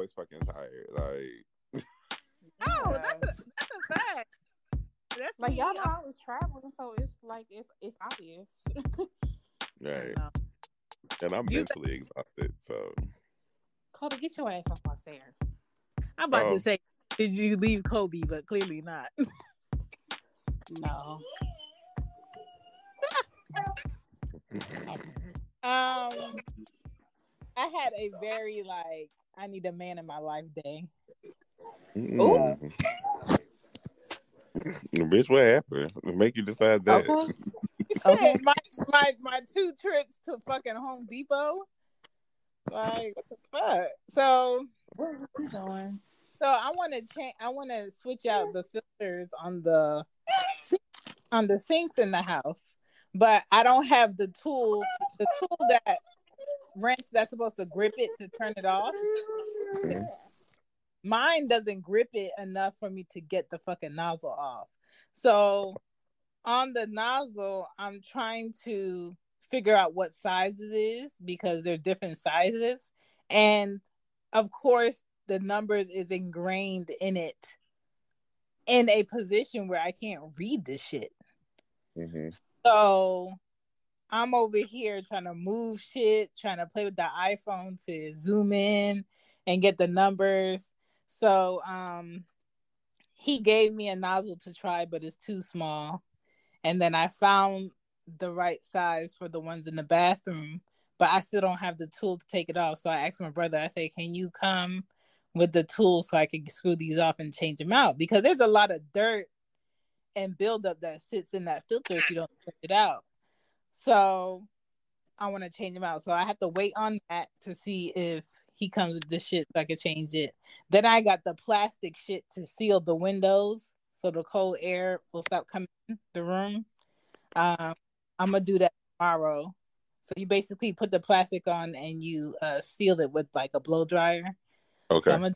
always fucking tired. Like, oh, that's a that's a fact. That's like me. y'all not always traveling, so it's like it's it's obvious. right. And I'm You- mentally exhausted. So, Kobe, get your ass off my stairs. I'm about Oh. to say, did you leave Kobe? But clearly not. No. Um, I had a very like I need a man in my life day. Mm. Bitch, what happened? Make you decide that? Okay. Shit, my my my two trips to fucking Home Depot. Like what the fuck? So What is he doing? so I want to change. I want to switch out the filters on the on the sinks in the house, but I don't have the tool. The tool that wrench that's supposed to grip it to turn it off. Mhm. mine doesn't grip it enough for me to get the fucking nozzle off. So on the nozzle, I'm trying to figure out what size it is because they're different sizes. And of course, the numbers is ingrained in it in a position where I can't read this shit. Mhm. So I'm over here trying to move shit, trying to play with the iPhone to zoom in and get the numbers. So um he gave me a nozzle to try, but it's too small. And then I found the right size for the ones in the bathroom, but I still don't have the tool to take it off. So I asked my brother, I say, Can you come with the tool so I can screw these off and change them out? Because there's a lot of dirt and buildup that sits in that filter if you don't take it out. So I want to change him out. So I have to wait on that to see if he comes with the shit so I can change it. Then I got the plastic shit to seal the windows so the cold air will stop coming in the room. Um, I'm gonna do that tomorrow. So you basically put the plastic on and you uh, seal it with like a blow dryer. So Okay. I'm gonna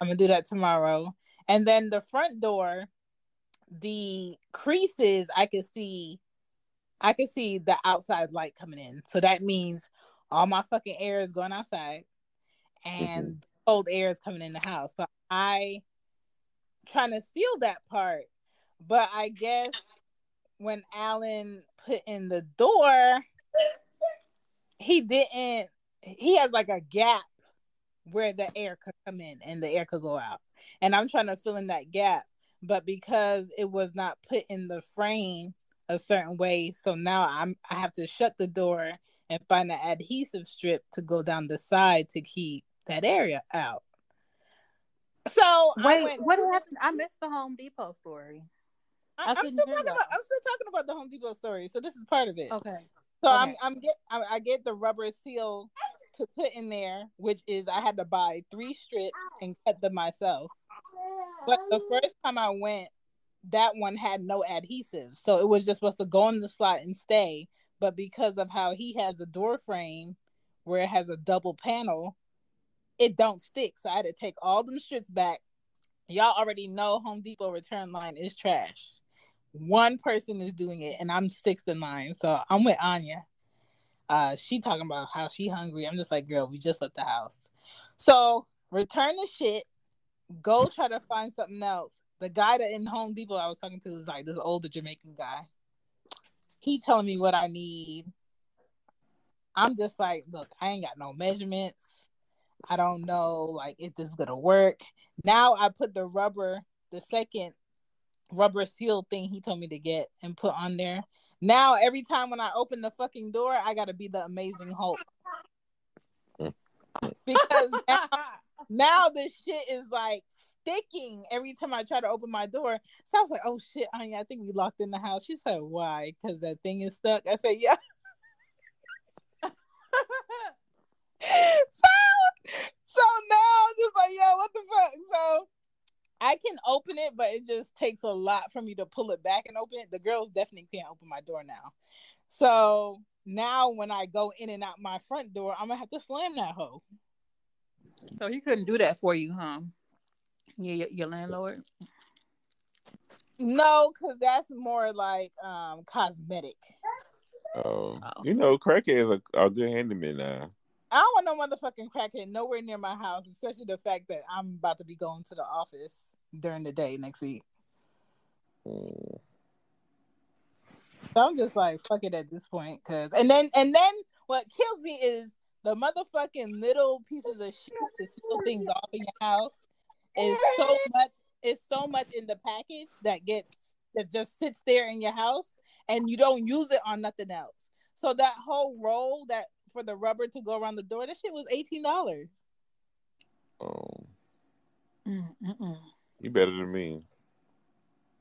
I'm gonna do that tomorrow. And then the front door, the creases I can see I can see the outside light coming in. So that means all my fucking air is going outside mm-hmm. and cold air is coming in the house. So I trying to seal that part. But I guess when Alan put in the door, he didn't he has like a gap where the air could come in and the air could go out. And I'm trying to fill in that gap. But because it was not put in the frame a certain way, so now I'm I have to shut the door and find an adhesive strip to go down the side to keep that area out. So I Wait, went, what happened? I missed the Home Depot story. I, am still talking that. about I'm still talking about the Home Depot story. So this is part of it. Okay. So I'm I'm get I, I get the rubber seal to put in there, which is I had to buy three strips and cut them myself. But the first time I went, that one had no adhesive, so it was just supposed to go in the slot and stay. But because of how he has a door frame where it has a double panel, it don't stick. So I had to take all them strips back. Y'all already know Home Depot return line is trash. One person is doing it, and I'm sixth in line. So I'm with Anya. Uh, she talking about how she hungry. I'm just like, girl, we just left the house. So return the shit. Go try to find something else. The guy that in Home Depot I was talking to is like this older Jamaican guy. He telling me what I need. I'm just like, look, I ain't got no measurements. I don't know like if this is gonna work. Now I put the rubber, the second rubber seal thing he told me to get and put on there. Now every time when I open the fucking door, I gotta be the amazing Hulk. because now, now this shit is like sticking every time I try to open my door. So I was like, oh shit, Anya, I think we locked in the house. She said, why? Because that thing is stuck. I said, yeah. so, so now I'm just like, yo, what the fuck? So I can open it, but it just takes a lot for me to pull it back and open it. The girls definitely can't open my door now. So now when I go in and out my front door, I'm gonna have to slam that hoe. So he couldn't do that for you, huh? Yeah, your, your landlord. No, because that's more like um cosmetic. Oh, Oh. you know, crackheads are, are good handyman now. I don't want no motherfucking crackhead nowhere near my house, especially the fact that I'm about to be going to the office during the day next week. Mm. So I'm just like, fuck it at this point, cause and then and then what kills me is the motherfucking little pieces of shit to seal things off in your house is so much is so much in the package that gets that just sits there in your house and you don't use it on nothing else. So that whole roll that for the rubber to go around the door, that shit was eighteen dollars. Um, Mm-mm. you better than me.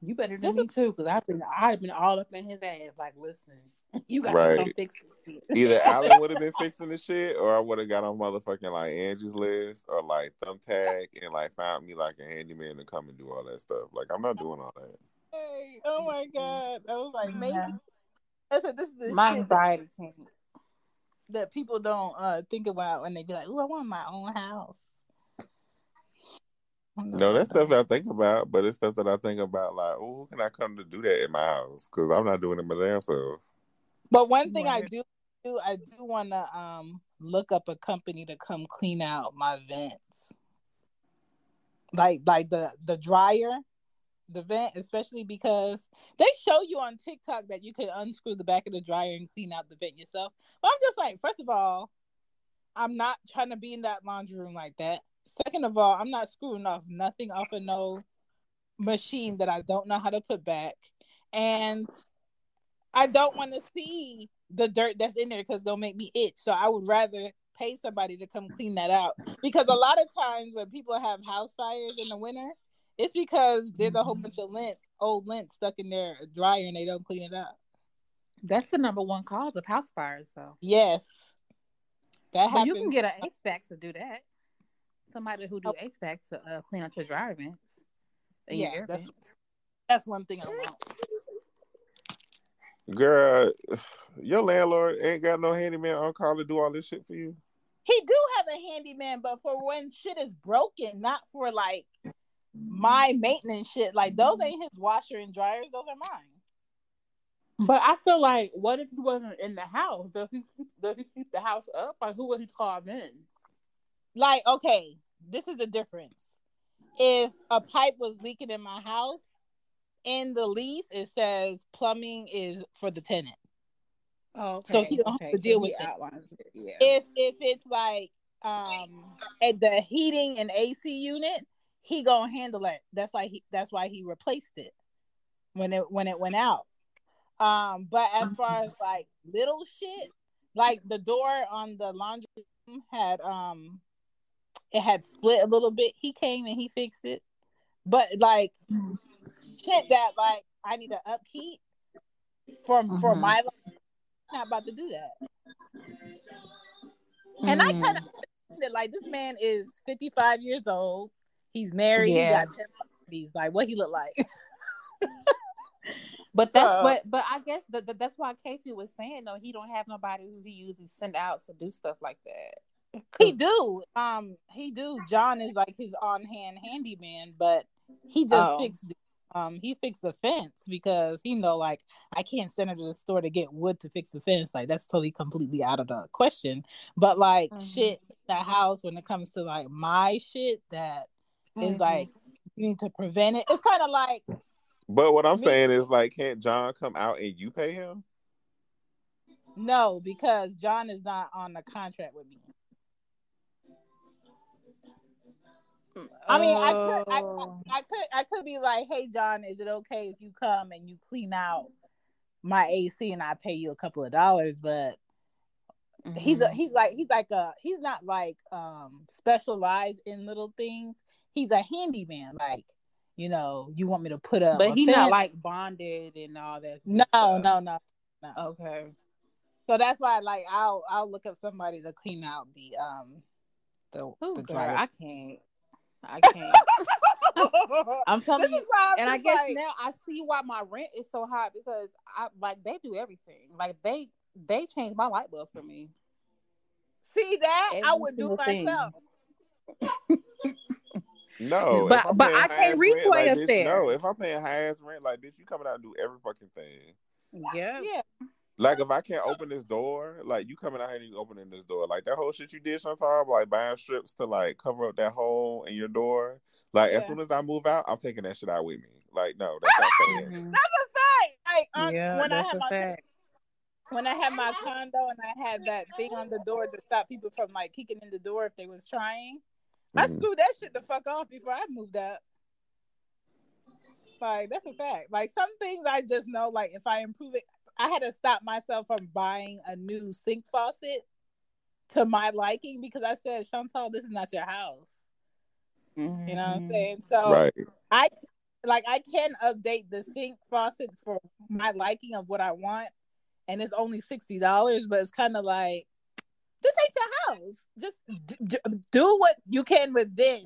You better than This me is- too, because I've been I've been all up in his ass. Like, listen, you got Right. come fix it. Either Alan would have been fixing the shit, or I would have got on motherfucking like Angie's list or like Thumbtack and like found me like a handyman to come and do all that stuff. Like I'm not doing all that. Hey, oh my god! I was like, maybe. Yeah. I said, this is the My shit anxiety came. that people don't uh think about when they be like, "Oh, I want my own house." No, like, that's stuff that I think about, but it's stuff that I think about like, oh, who can I come to do that in my house? Because I'm not doing it my damn self. But one thing I do do, I do want to um look up a company to come clean out my vents, like like the the dryer, the vent, especially because they show you on TikTok that you can unscrew the back of the dryer and clean out the vent yourself. But I'm just like, first of all, I'm not trying to be in that laundry room like that. Second of all, I'm not screwing off nothing off of no machine that I don't know how to put back, and I don't want to see the dirt that's in there because they'll make me itch. So I would rather pay somebody to come clean that out. Because a lot of times when people have house fires in the winter, it's because there's a whole bunch of lint, old lint stuck in their dryer and they don't clean it up. That's the number one cause of house fires, though. Yes. That happens. you can get an HVAC to do that. Somebody who do HVAC to uh, clean out your dryer vents. your Yeah, that's- vents. That's one thing I want. Girl, your landlord ain't got no handyman on call to do all this shit for you. He do have a handyman, but for when shit is broken, not for like my maintenance shit. Like those ain't his washer and dryers; those are mine. But I feel like, what if he wasn't in the house? Does he does he sweep the house up? Like, who would he call then? like okay this is the difference if a pipe was leaking in my house in the lease it says plumbing is for the tenant Oh, So he don't have to deal with it. outlines it. Yeah. if if it's like um at the heating and ac unit he gonna handle it that's like he that's why he replaced it when it when it went out um but as far as like little shit like the door on the laundry room had um it had split a little bit he came and he fixed it but like shit that like i need to upkeep for for Mhm. my life not about to do that and I Mm. kind of that like this man is 55 years old. He's married. Yeah. He got 10 properties. Like what he look like. But that's So- what. But I guess that that- that's why Casey was saying though he don't have nobody who he usually send out to do stuff like that. he do. Um, he do. John is like his on hand handyman, but he just Oh. fixed the um he fixed the fence because he know like I can't send her to the store to get wood to fix the fence. Like that's totally completely out of the question. But like Mhm. shit, the house when it comes to like my shit that is Mhm. like you need to prevent it. It's kind of like But what I'm Me- saying is like, can't John come out and you pay him? No, because John is not on the contract with me. I mean, I could, I, Oh. I could, I could be like, "Hey, John, is it okay if you come and you clean out my AC and I pay you a couple of dollars?" But he's a, Mhm. he's like, he's like a, he's not like um specialized in little things. He's a handyman. Like, you know, you want me to put up, but he's not like bonded and all that. no, stuff. no, no. Okay. So that's why, like, I'll, I'll look up somebody to clean out the um, the Oh, the dryer. I can't. I can't. I'm telling you, is why I'm and I guess like- now I see why my rent is so high because I like they do everything. Like they they change my light bulbs for me. See that? I would do thing. myself. No, But- I'm but I can't high ass reach way like, up bitch, there. No, if I'm paying high ass rent, like this, you coming out and do every fucking thing. Yeah. Yeah. Like if I can't open this door, like you coming out here and you opening this door, like that whole shit you did, Chantal, like buying strips to like cover up that hole in your door. Like as soon as I move out, I'm taking that shit out with me. Like no, that's not fair. Mhm. That's a fact. Like um, Yeah, when I had a my fact. when I had my condo and I had that thing on the door to stop people from like kicking in the door if they was trying. I Mhm. screwed that shit the fuck off before I moved up. Like that's a fact. Like some things I just know. Like if I improve it, I had to stop myself from buying a new sink faucet to my liking because I said, Chantal, this is not your house. You know what I'm Mhm. saying? So Right. like I can update the sink faucet for my liking of what I want, and it's only sixty dollars. But it's kind of like this ain't your house. Just d- d- do what you can with this,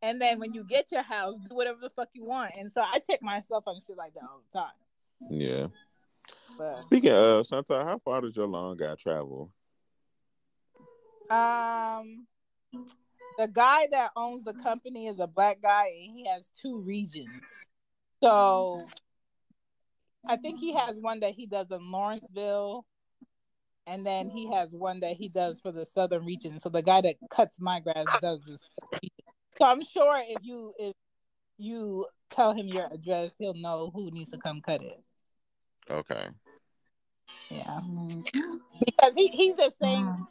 and then when you get your house, do whatever the fuck you want. And so I check myself on shit like that all the time. Yeah. But Speaking of Chantal, how far does your long guy travel? um, the guy that owns the company is a black guy, and he has two regions. So I think he has one that he does in Lawrenceville, and then he has one that he does for the southern region. So the guy that cuts my grass does this. So I'm sure if you if you tell him your address, he'll know who needs to come cut it. Okay. Yeah, because he he's the same.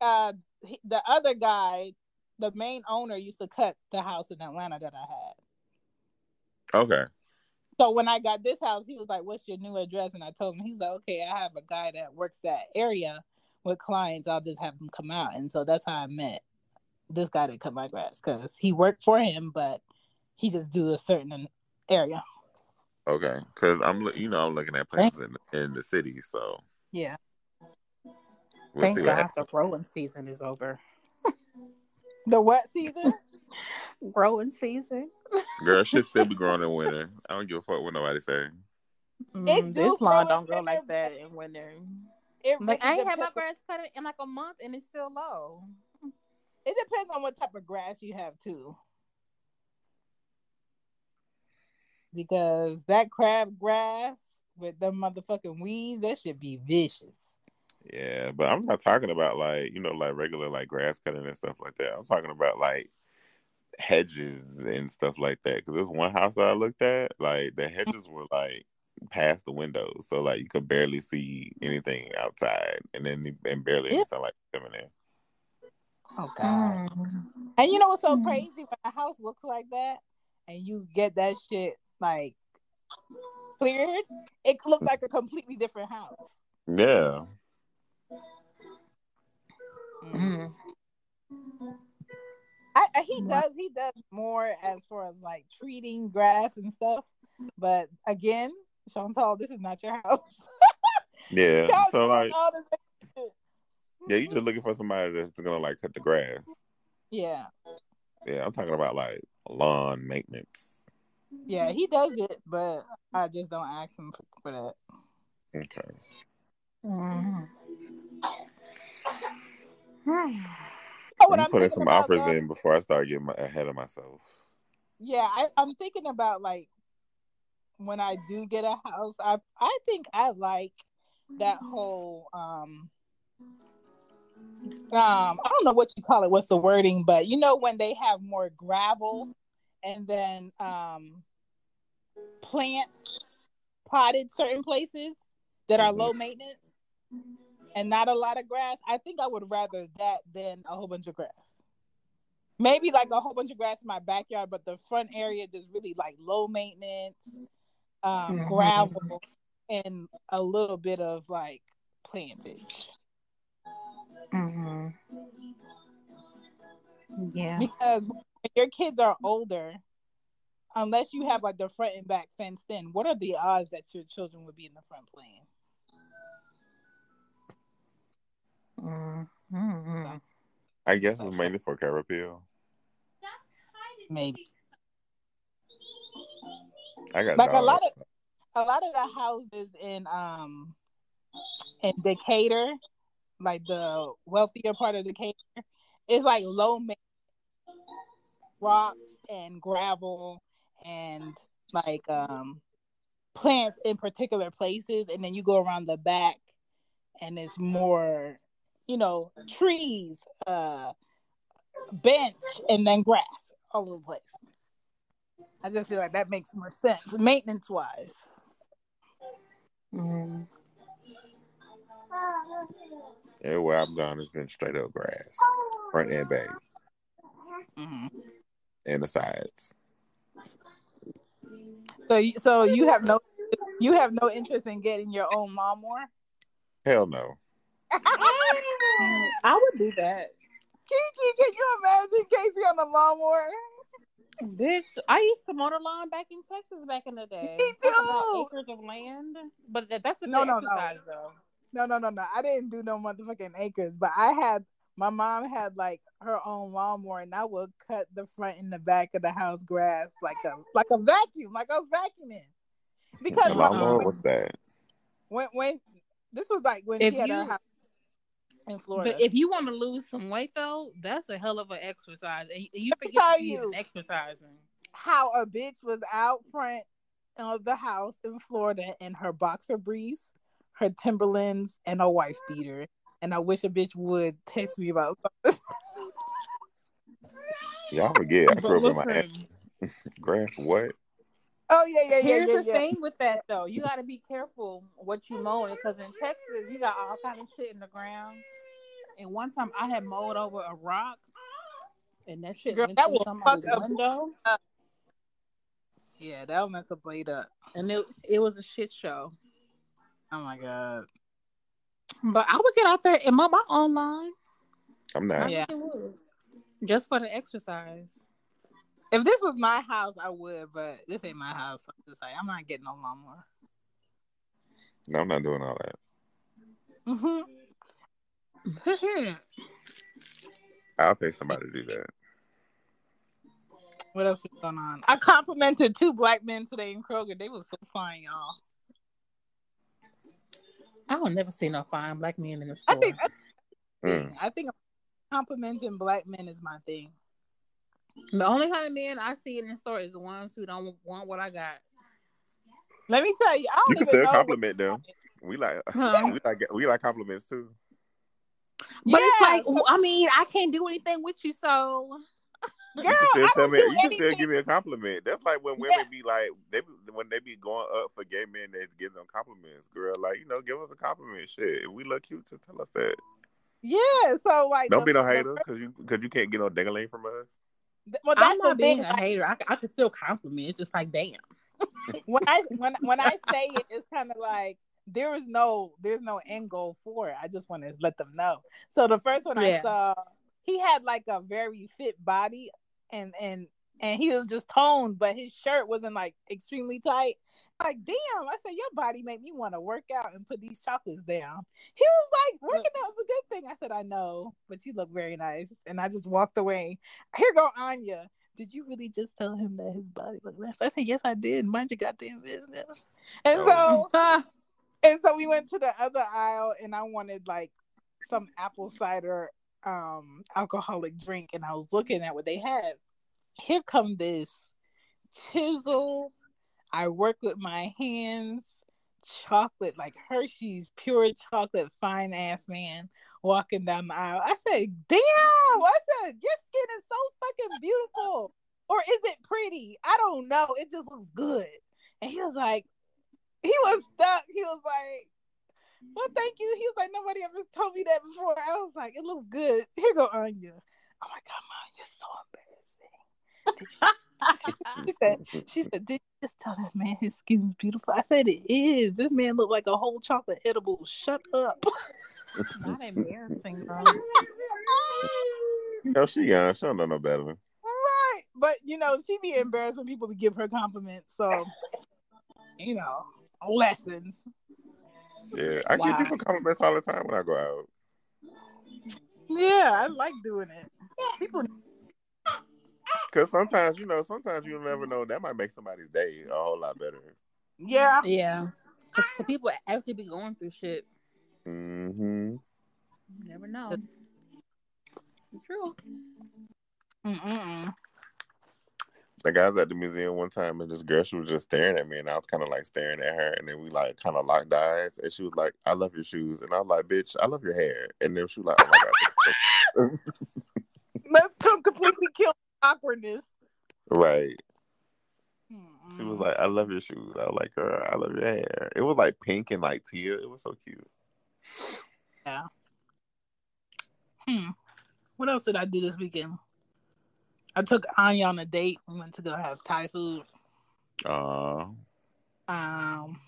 Uh, he- the other guy, the main owner, used to cut the house in Atlanta that I had. Okay. So when I got this house, he was like, "What's your new address?" And I told him, he was like, "Okay, I have a guy that works that area with clients. I'll just have him come out." And so that's how I met this guy that cut my grass because he worked for him, but he just do a certain area. Okay. Because I'm, you know, I'm looking at places in in the city, so Yeah, we'll Thank God happens. the growing season is over. the what season? Growing season. Girl, shit still be growing in winter. I don't give a fuck what nobody say. Mm, this lawn don't in grow like that in winter. it Like I really ain't had my depends- grass cut in like a month and it's still low. It depends on what type of grass you have too. Because that crab grass with the motherfucking weeds, that should be vicious. Yeah, but I'm not talking about like you know like regular like grass cutting and stuff like that. I'm talking about like hedges and stuff like that. Because this one house that I looked at, like the hedges were like past the windows, so like you could barely see anything outside, and then and barely any Yeah. sunlight coming in. Oh god. Mm. And you know what's so Mm. crazy? When a house looks like that and you get that shit like cleared, it looks like a completely different house. Yeah, Mm. I, I, he does he does more as far as like treating grass and stuff. But again, Chantal, this is not your house. yeah. So like, all this shit. yeah, you're just looking for somebody that's gonna like cut the grass. Yeah. Yeah, I'm talking about like lawn maintenance. Yeah, he does it, but I just don't ask him for, for that. Okay. Mm. Oh, Let what me I'm put in thinking some offers though- in before I start getting my, ahead of myself. Yeah, I, I'm thinking about like when I do get a house. I I think I like that whole um um I don't know what you call it. What's the wording? But you know when they have more gravel and then um plants potted certain places that are Mhm. low maintenance and not a lot of grass. I think I would rather that than a whole bunch of grass. Maybe like a whole bunch of grass in my backyard, but the front area just really like low maintenance, um, Mhm. gravel, and a little bit of like plantage. Mhm. Yeah. Because your kids are older, unless you have like the front and back fenced in, what are the odds that your children would be in the front playing? Mm-hmm. I guess it's mainly for curb appeal. Maybe. I got Like a lot of a lot of the houses in um in Decatur, like the wealthier part of Decatur, is like low maintenance rocks and gravel and like um plants in particular places and then you go around the back and it's more, you know, trees, uh, bench, and then grass all over the place. I just feel like that makes more sense maintenance wise. Mm. Everywhere I've gone, it's been straight up grass, front and back, Mm-hmm. And the sides. So, you- so you have no, you have no interest in getting your own lawnmower. Hell no. I would do that. Kiki, can you imagine Casey on the lawnmower? Bitch, I used to mow the lawn back in Texas back in the day. Me too. acres of land, but that, that's a No, good no, no. though. No, no, no, no. I didn't do no motherfucking acres, but I had my mom had like her own lawnmower, and I would cut the front and the back of the house grass like a like a vacuum, like I was vacuuming. Because A my- lawnmower? was What's that? when when this was like when If she had her you- house in Florida. But if you want to lose some weight though, that's a hell of an exercise, and you- you Let me forget tell to even you. exercising. how a bitch was out front of the house in Florida in her boxer briefs, her Timberlands, and a wife beater. And I wish a bitch would text me about something. Y'all forget. I grew up in my listen, grass. What? oh yeah, yeah, yeah, here's yeah, the yeah. thing with that though, you got to be careful what you mowing because in Texas you got all kind of shit in the ground. And one time I had mowed over a rock, and that shit Girl, went that through will somebody's fuck up. window, Yeah, that was a blade up. and it it was a shit show. Oh my god. But I would get out there and mow my own lawn. I'm not. Yeah. Just for the exercise. If this was my house, I would, but this ain't my house. I'm just like, I'm not getting no lawnmower. No, I'm not doing all that. Mm-hmm. I'll pay somebody to do that. What else was going on? I complimented two black men today in Kroger. They were so fine, y'all. I will never see no fine black men in the store. I think Mm. I think complimenting black men is my thing. the only kind of men I see in the store is the ones who don't want what I got. Let me tell you, I don't You can even still compliment them. We like Huh? we like we like compliments too. But it's like, I mean, I can't do anything with you, so Girl, you can still tell me. You can still give me a compliment. That's like when Yeah. women be like, they be, when they be going up for gay men, they give them compliments. Girl, like you know, give us a compliment. Shit, if we look cute, just tell us that. Yeah, so like, Don't the- be no hater because you because you can't get no dangling from us. well, that's I'm the not thing. being a like, hater. I, I can still compliment. It's just like, damn. when I when when I say it, it's kind of like there is no there's no end goal for it. I just want to let them know. So the first one I saw, he had like a very fit body, and and and he was just toned, but his shirt wasn't like extremely tight. Like damn, I said your body made me want to work out and put these chocolates down. He was like working out is a good thing. I said I know, but you look very nice, and I just walked away. Here go Anya. Did you really just tell him that his body was nice? I said, Yes, I did. Mind your goddamn business. And Oh. so ah. and so we went to the other aisle and I wanted like some apple cider um alcoholic drink and I was looking at what they had. Here come this chisel. I work with my hands, chocolate like Hershey's pure chocolate fine ass man walking down the aisle. I said, "Damn!" I said, "Your skin is so fucking beautiful." Or is it pretty? I don't know. It just looks good. And he was like, he was stuck. He was like, well, thank you. He was like, nobody ever told me that before. I was like, it looks good. Here go Anya. Oh my God, Mom, you're so embarrassing. Did you- she said, she said, did you just tell that man his skin's beautiful? I said, it is. This man looked like a whole chocolate edible. Shut up. Not embarrassing, bro. You know, she young. She don't know no better. right. But, you know, she be embarrassed when people would give her compliments. So, you know, lessons. Yeah, I Wow. give people compliments all the time when I go out. Yeah, I like doing it. People Cause sometimes, you know, sometimes you never know. That might make somebody's day a whole lot better. Yeah. Yeah. 'Cause the people actually be going through shit. Mm-hmm. You never know. It's true. Mm-mm. Like I was at the museum one time and this girl, she was just staring at me and I was kind of like staring at her and then we like kind of locked eyes and she was like, I love your shoes. And I was like, bitch, I love your hair. And then she was like, oh my God. Let's come completely kill awkwardness. right. Mm-mm. She was like, I love your shoes. I was like, girl, I love your hair. It was like pink and like teal. It was so cute. Yeah. Hmm. What else did I do this weekend? I took Anya on a date. We went to go have Thai food. Uh, Um,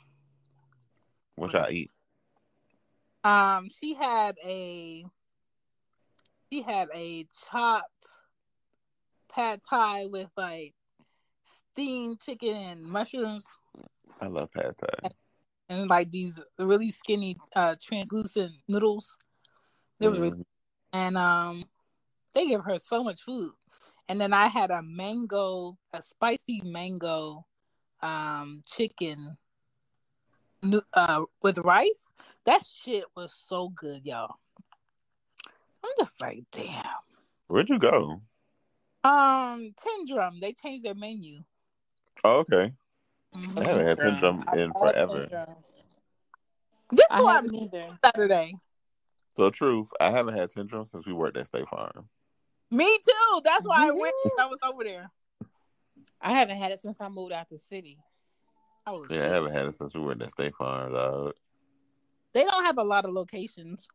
what y'all eat? um, she had a she had a chop pad thai with like steamed chicken and mushrooms I love pad thai. and like these really skinny uh translucent noodles. They were really Mhm. and um they give her so much food and then i had a mango a spicy mango um chicken uh with rice that shit was so good y'all i'm just like damn Where'd you go? um tendrum they changed their menu Oh, okay. I Mhm. haven't had Tendrum in love forever. Tendrum. guess I what haven't either. saturday So truth, I haven't had Tendrum since we worked at State Farm. Me too that's why i went i was over there I haven't had it since I moved out the city. oh, Yeah, I haven't had it since we worked at State Farm, dog. they don't have a lot of locations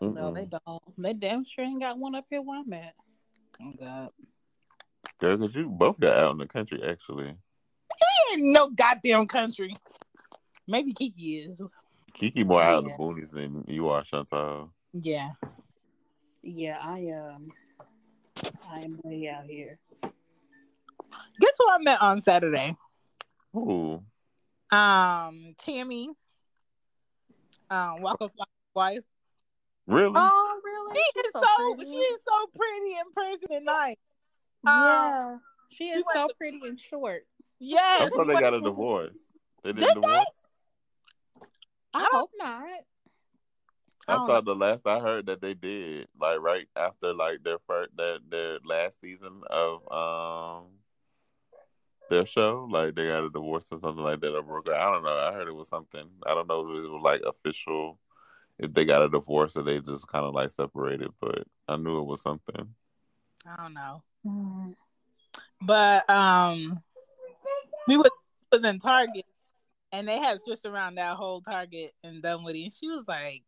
No, they don't. They damn sure ain't got one up here where I'm at. oh god Girl, cause you both got out in the country actually. ain't no goddamn country maybe kiki is Kiki more out in the boonies than you are, Chantal. yeah Yeah, I um, I am way out here. Guess who I met on Saturday? Ooh. Um, Tammy, um, Waka Flocka's wife. Really? Oh, really? She She's is so, pretty. she is so pretty in person and nice. yeah, she is so to- pretty and short. I Yes, thought they got a divorce. They Did didn't they? divorce? I I hope not. I I thought the last I heard that they did, like right after like their first their their last season of um their show, like they got a divorce or something like that or broke. I don't know. I heard it was something. I don't know if it was like official if they got a divorce or they just kind of like separated, but I knew it was something. I don't know, but um, we was was in Target, and they had switched around that whole Target and Dunwoody, and she was like,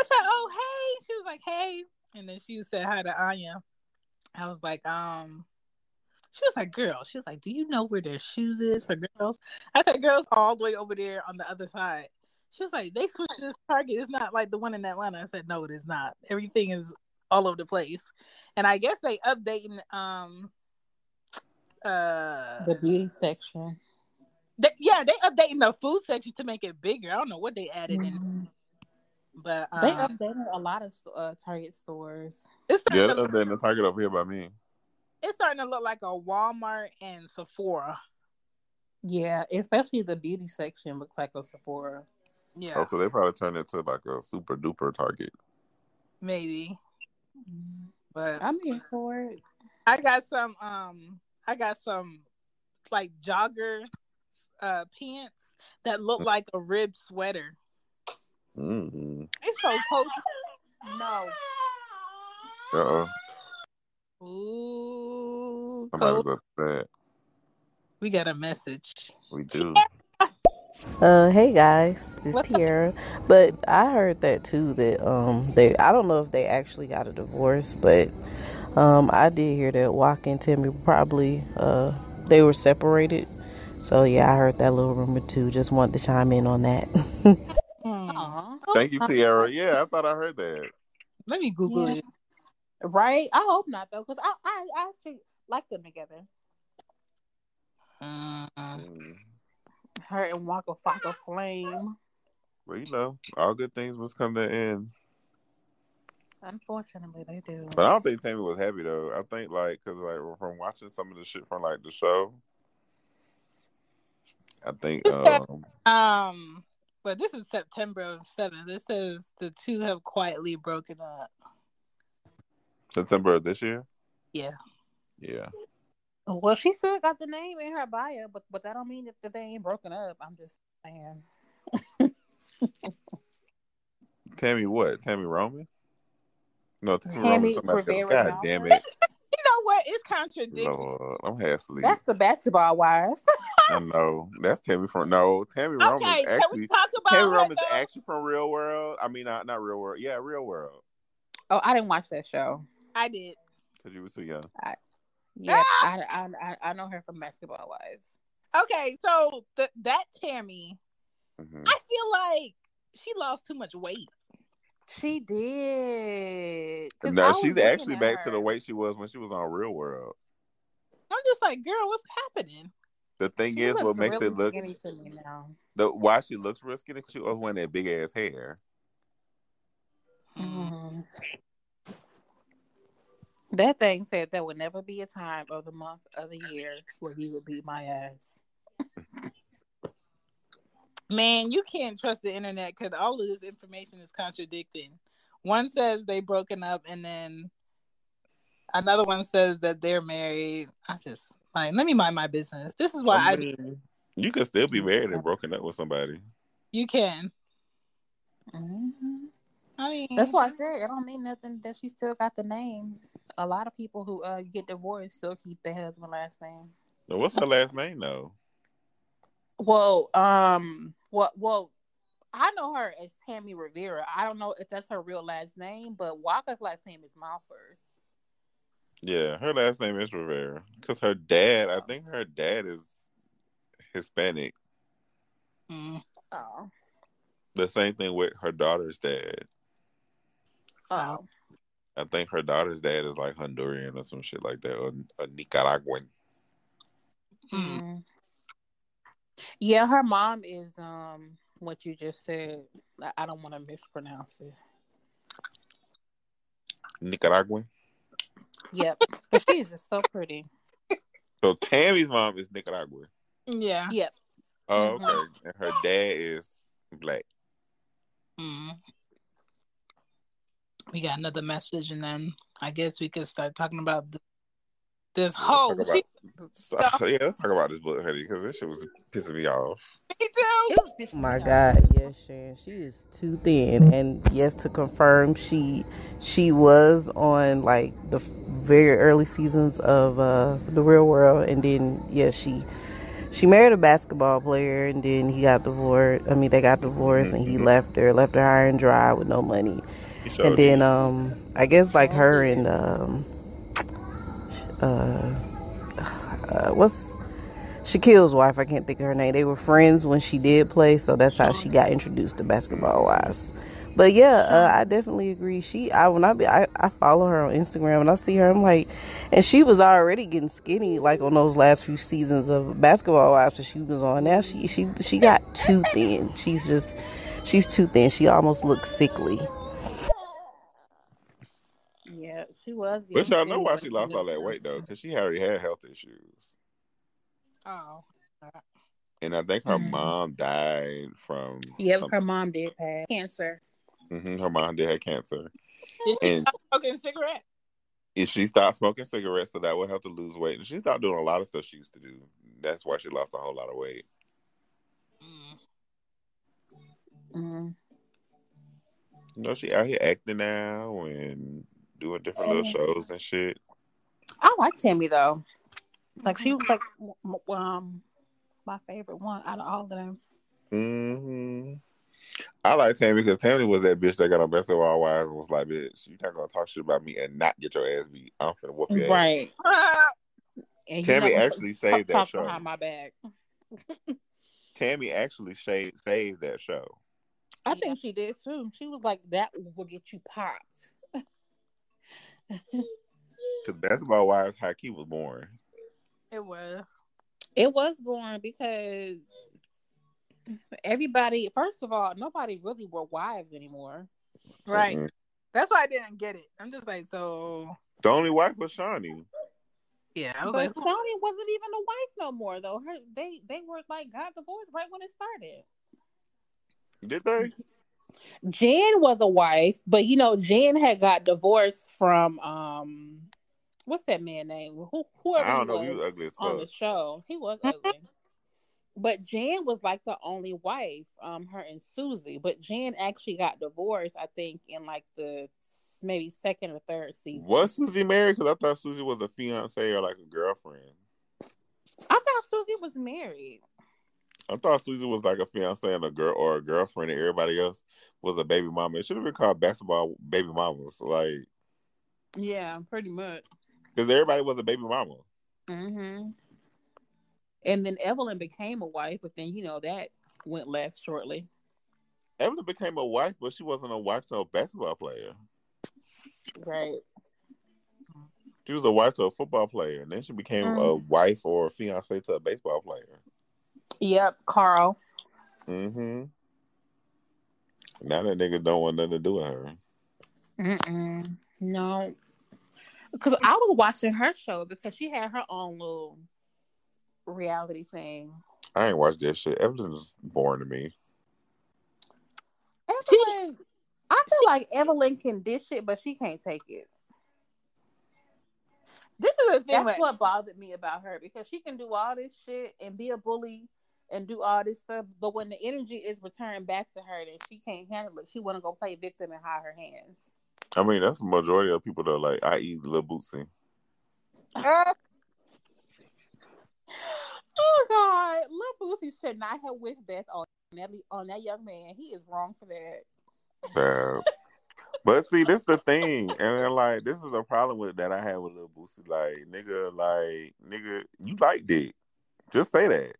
said, "Oh hey," she was like, "Hey," and then she said hi to Anya. I was like, um. She was like, girl, she was like, do you know where their shoes is for girls? I said, girls all the way over there on the other side. She was like, they switched this Target. It's not like the one in Atlanta. I said, no, it is not. Everything is all over the place. And I guess they updating um uh The beauty section. they, yeah, they updating the food section to make it bigger. I don't know what they added in, Mhm. But um, They updated a lot of uh, Target stores. it's Yeah, starting, to, then the Target over here by me. it's starting to look like a Walmart and Sephora. Yeah, especially the beauty section looks like a Sephora. Yeah, Oh, so they probably turned it to like a super duper Target. maybe. But I'm here for it. I got some um I got some like jogger uh pants that look like a rib sweater. Mm-hmm. It's so cozy. No. Uh oh, Ooh, somebody's cold. upset. We got a message. We do. Uh, hey guys, it's What's up? Tiara. But I heard that too. That um, they I don't know if they actually got a divorce, but um, I did hear that Walk and Timmy probably uh they were separated. So yeah, I heard that little rumor too. Just wanted to chime in on that. Aw. Thank you, Tiara. Yeah, I thought I heard that. Let me Google Yeah. it. Right? I hope not though, because I, I I actually like them together. Mm. Her and Waka Flocka Flame. Well, you know, all good things must come to an end. Unfortunately, they do. But I don't think Tammy was happy though. I think like because like from watching some of the shit from like the show, I think um Um, but this is September of seven. It says the two have quietly broken up. September of this year. Yeah. Yeah. Well, she still got the name in her bio, but but that don't mean that, that they ain't broken up. I'm just saying. Tammy what? Tami Roman? No, Tammy, Tami Roman. somebody. Rivera God Roman. damn it. You know what? It's contradictory. Lord, I'm half asleep. That's the basketball wives. I know. That's Tammy from no. Tami Roman's Okay, can we actually talk about Tammy her, Roman's though? actually from Real World. I mean, not not Real World. Yeah, Real World. oh, I didn't watch that show. I did. Because you were too young. Yeah, Ah! I, I I I know her from Basketball Wives. Okay, so the, that Tammy, hmm I feel like she lost too much weight. She did. No, she's actually at back to the weight she was when she was on Real World. I'm just like, girl, what's happening? The thing She is, what makes really it look to me now. the why she looks real skinny? 'cause She was wearing that big ass hair. Mhm. That thing said there would never be a time of the month of the year where he would beat my ass. Man, you can't trust the internet because all of this information is contradicting. One says they broken up, and then another one says that they're married. I just like let me mind my business. This is why I I, mean, you can still be married and broken up with somebody. you can. Mhm. I mean, That's why I said it don't mean nothing that she still got the name. A lot of people who uh, get divorced still keep their husband last name. Now, what's her last name though? Well, um, what? well, I know her as Tammy Rivera. I don't know if that's her real last name, but Waka's last name is Malphurs. Yeah, her last name is Rivera. Because her dad, I think her dad is Hispanic. mm, Oh, The same thing with her daughter's dad. oh, I think her daughter's dad is like Honduran or some shit like that, or, or Nicaraguan. mm. Mm. Yeah, her mom is um what you just said. I- I don't want to mispronounce it. Nicaraguan. Yep, but she's just so pretty. So Tammy's mom is Nicaraguan. yeah. Yep. Oh, Mhm. okay. And her dad is black. Mm. We got another message, and then I guess we could start talking about th- this whole. Talk She, about- yeah, let's talk about this book, honey, because this shit was pissing me off. me too. It was Oh my God, yes, Sharon, she is too thin, and yes, to confirm, she she was on like the very early seasons of uh, the Real World, and then yes, she she married a basketball player, and then he got divorced. I mean, they got divorced, and he Mhm. left her, left her high and dry with no money, He showed and then me. um, I guess like her and um, uh, uh, what's Shaquille's wife, I can't think of her name. They were friends when she did play, so that's how she got introduced to basketball wise. But yeah, uh, I definitely agree. She, I when I be, I, I follow her on Instagram and I see her, I'm like, and she was already getting skinny like on those last few seasons of basketball wives that she was on. Now she, she, she got too thin. She's just, she's too thin. She almost looks sickly. Yeah, she was. But getting y'all know why she lost all that weight though, because she already had health issues, Oh, and I think her Mhm. mom died from. Yep, something. her mom did pass cancer. hmm her mom did have cancer, did she and stop smoking cigarettes? if she stopped smoking cigarettes, so that would help to lose weight, and she stopped doing a lot of stuff she used to do. That's why she lost a whole lot of weight. Mm. Mm. You know, she out here acting now and doing different little shows and shit. I like Tammy though. Like she was like w- w- um my favorite one out of all of them. hmm I like Tammy because Tammy was that bitch that got on Basketball Wives and was like, "Bitch, you not gonna talk shit about me and not get your ass beat. I'm finna whoop your ass." Right. And Tammy you know, actually saved that show. behind my back. Tammy actually shaved, saved that show. I think she did too. She was like, "That will get you popped." Because Basketball Wives, how he was born. It was. It was born because everybody. First of all, nobody really were wives anymore. Right. Mm-mm. That's why I didn't get it. I'm just like, so The only wife was Shaunie. yeah. I was But like, Shaunie wasn't even a wife no more, though. Her they they were like got divorced right when it started. Did they? Jan was a wife, but you know, Jan had got divorced from um what's that man name? Who, whoever I don't he know. He was was ugly as on the show, he was ugly. but Jan was like the only wife, um, her and Susie. But Jan actually got divorced, I think, in like the maybe second or third season. Was Susie married? Because I thought Susie was a fiance or like a girlfriend. I thought Susie was married. I thought Susie was like a fiance and a girl or a girlfriend, and everybody else was a baby mama. It should have been called basketball baby mamas, like Yeah, pretty much. Because everybody was a baby mama. hmm And then Evelyn became a wife, but then you know that went left shortly. Evelyn became a wife, but she wasn't a wife to a basketball player. Right. She was a wife to a football player, and then she became a Mm. wife or a fiance to a baseball player. Yep, Carl. Mm-hmm. Now that nigga don't want nothing to do with her. Mm-mm. No, because I was watching her show because she had her own little reality thing. I ain't watched that shit. Evelyn is boring to me. Evelyn, I feel like Evelyn can dish it, but she can't take it. This is the thing. That's what bothered me about her because she can do all this shit and be a bully and do all this stuff, but when the energy is returned back to her, then she can't handle it. She want to go play victim and hide her hands. I mean, that's the majority of people that like, i.e., Lil Boosie. Oh God, Lil Boosie should not have wished death on that on that young man. He is wrong for that. Bad. but see, this the thing, and then, like, this is the problem with that I have with Lil Boosie. Like, nigga, like, nigga, you like it. Just say that.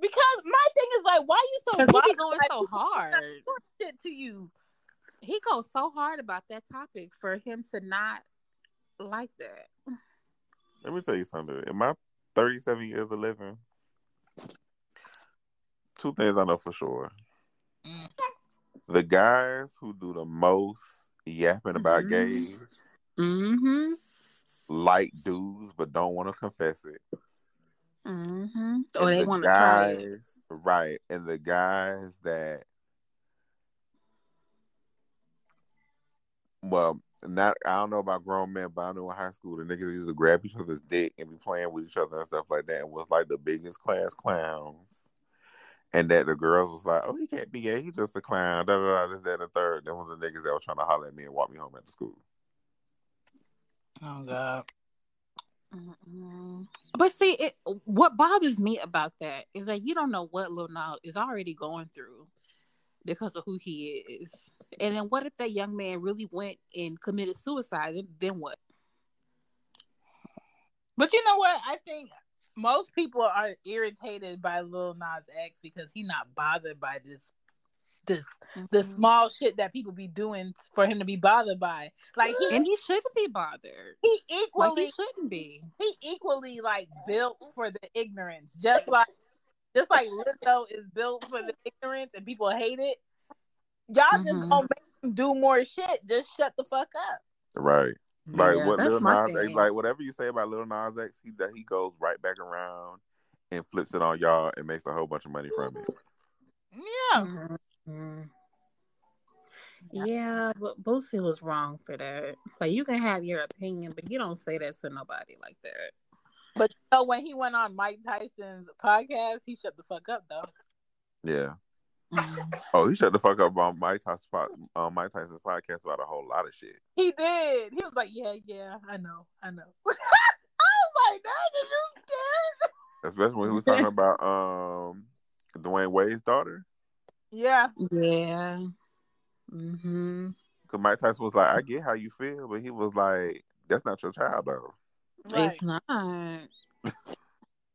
because my thing is like, why you so Because he be bothered going by so hard. shit to you? He goes so hard about that topic for him to not like that. Let me tell you something. In my 37 years of living, two things I know for sure. Mm. The guys who do the most yapping about Mhm. gays Mm-hmm. like dudes but don't want to confess it. Mm-hmm. Or And they the want to try it. guys, right? And the guys that, well, not I don't know about grown men, but I know in high school the niggas used to grab each other's dick and be playing with each other and stuff like that, and was like the biggest class clowns. And that the girls was like, "Oh, he can't be gay. He's just a clown." Da da da. This, that, and the third. Then was the niggas that were trying to holler at me and walk me home after school. Oh god. Mm-mm. But see, it what bothers me about that is that you don't know what Lil Nas is already going through because of who he is. And then what if that young man really went and committed suicide? Then, what? But you know what? I think most people are irritated by Lil Nas X because he's not bothered by this this the Mhm. small shit that people be doing for him to be bothered by. Like he and he shouldn't be bothered. he Like equally he shouldn't be. he equally like built for the ignorance. Just like just like Lizzo is built for the ignorance and people hate it. Y'all just Mhm. gonna make him do more shit. Just shut the fuck up. Right. Like Yeah, what that's Lil Nas X, like whatever you say about Lil Nas X, he he goes right back around and flips it on y'all and makes a whole bunch of money from it. Yeah. Mhm. Yeah, but Boosie was wrong for that. Like you can have your opinion, but you don't say that to nobody like that. But you know when he went on Mike Tyson's podcast, he shut the fuck up though. Yeah. Mhm. Oh, he shut the fuck up on Mike Tyson's, po- on Mike Tyson's podcast about a whole lot of shit. He did. He was like, "Yeah, yeah, I know, I know." I was like, "That is you scared?" Especially when he was talking about um Dwyane Wade's daughter. Yeah, Yeah. Mm hmm Because Mike Tyson was like, I get how you feel, but he was like, that's not your child though. Right, It's not.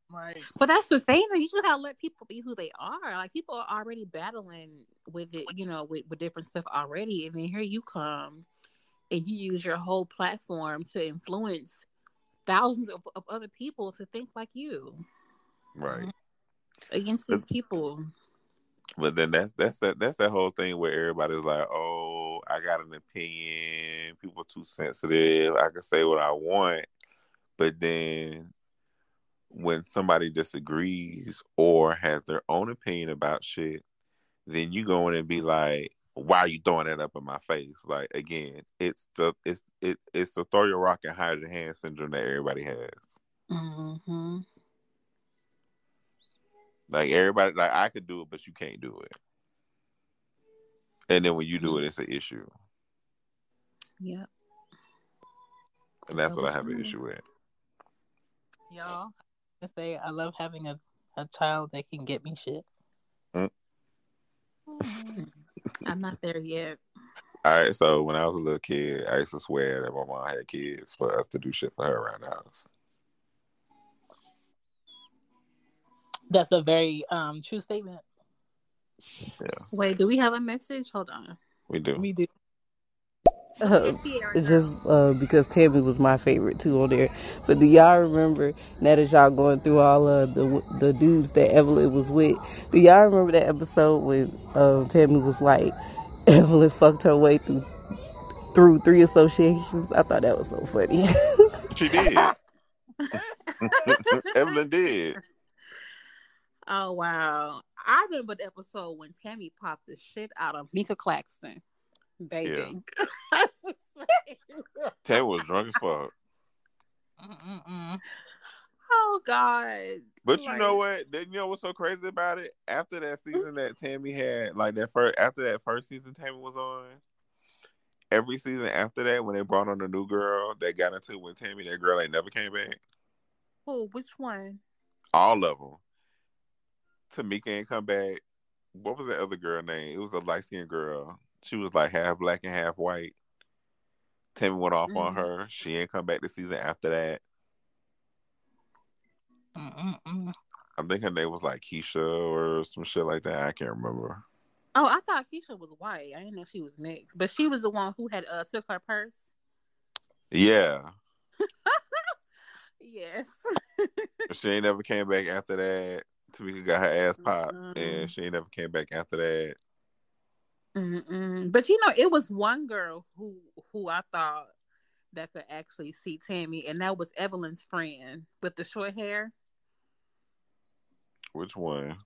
right. But that's the thing. You just gotta let people be who they are. Like people are already battling with it, you know, with, with different stuff already, and then here you come, and you use your whole platform to influence thousands of, of other people to think like you Right. against these people. But then that's that's that that's that whole thing where everybody's like, "Oh, I got an opinion. People are too sensitive. I can say what I want." But then when somebody disagrees or has their own opinion about shit, then you go in and be like, why are you throwing that up in my face? Like again, it's the it's it it's the throw your rock and hide your hand syndrome that everybody has. Mm-hmm. Like everybody, like I could do it, but you can't do it. And then when you do it, it's an issue, Yep. and that's what I have an issue with. Y'all, I say I love having a, a child that can get me shit. I'm not there yet. All right, so when I was a little kid, I used to swear that my mom had kids for us to do shit for her around the house. That's a very um true statement. Yeah. Wait, do we have a message? Hold on. We do. We do. Uh, just uh, because Tami was my favorite too on there. But do y'all remember now that y'all going through all of the the dudes that Evelyn was with? Do y'all remember that episode when um, Tami was like Evelyn fucked her way through through three associations? I thought that was so funny. She did. Evelyn did. Oh wow! I remember the episode when Tami popped the shit out of Meeka Claxton, baby. I was like, Tami was drunk as fuck. Mm-mm-mm. oh god! But you know what? Then you know what's so crazy about it? After that season that Tami had, like that first after that first season Tami was on, every season after that, when they brought on a new girl, they got into it with Tami. That girl ain't never came back. Oh, which one? All of them. Tamika ain't come back. What was that other girl name? It was a light skinned girl. She was like half black and half white. Tami went off on Mhm. her. She ain't come back the season after that. Mm-mm-mm. I think her name was like Keisha or some shit like that. I can't remember. Oh, I thought Keisha was white. I didn't know she was mixed, but she was the one who had uh took her purse. Yeah. Yes. She ain't never came back after that. Tamika got her ass popped, Mm-mm. and she ain't never came back after that. Mm-mm. But you know, it was one girl who who I thought that could actually see Tami, and that was Evelyn's friend with the short hair. Which one?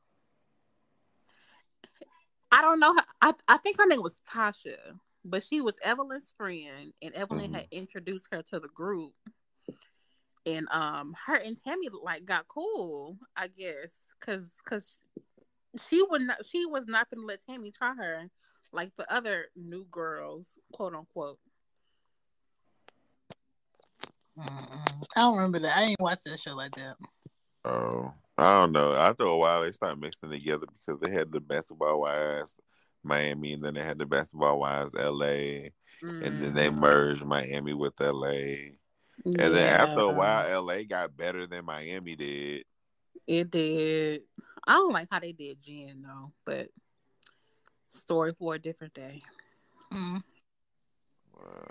I don't know. How, I I think her name was Tasha, but she was Evelyn's friend, and Evelyn had introduced her to the group. And um, her and Tami like got cool, I guess, cause cause she would not she was not gonna let Tami try her like the other new girls, quote unquote. Mm-mm. I don't remember that. I didn't watch that show like that. Oh, I don't know. After a while, they started mixing together because they had the basketball wives Miami, and then they had the basketball wives LA, and then they Mhm. merged Miami with LA. And then after a while, LA got better than Miami did. it did. I don't like how they did Jen though, but story for a different day. Mm.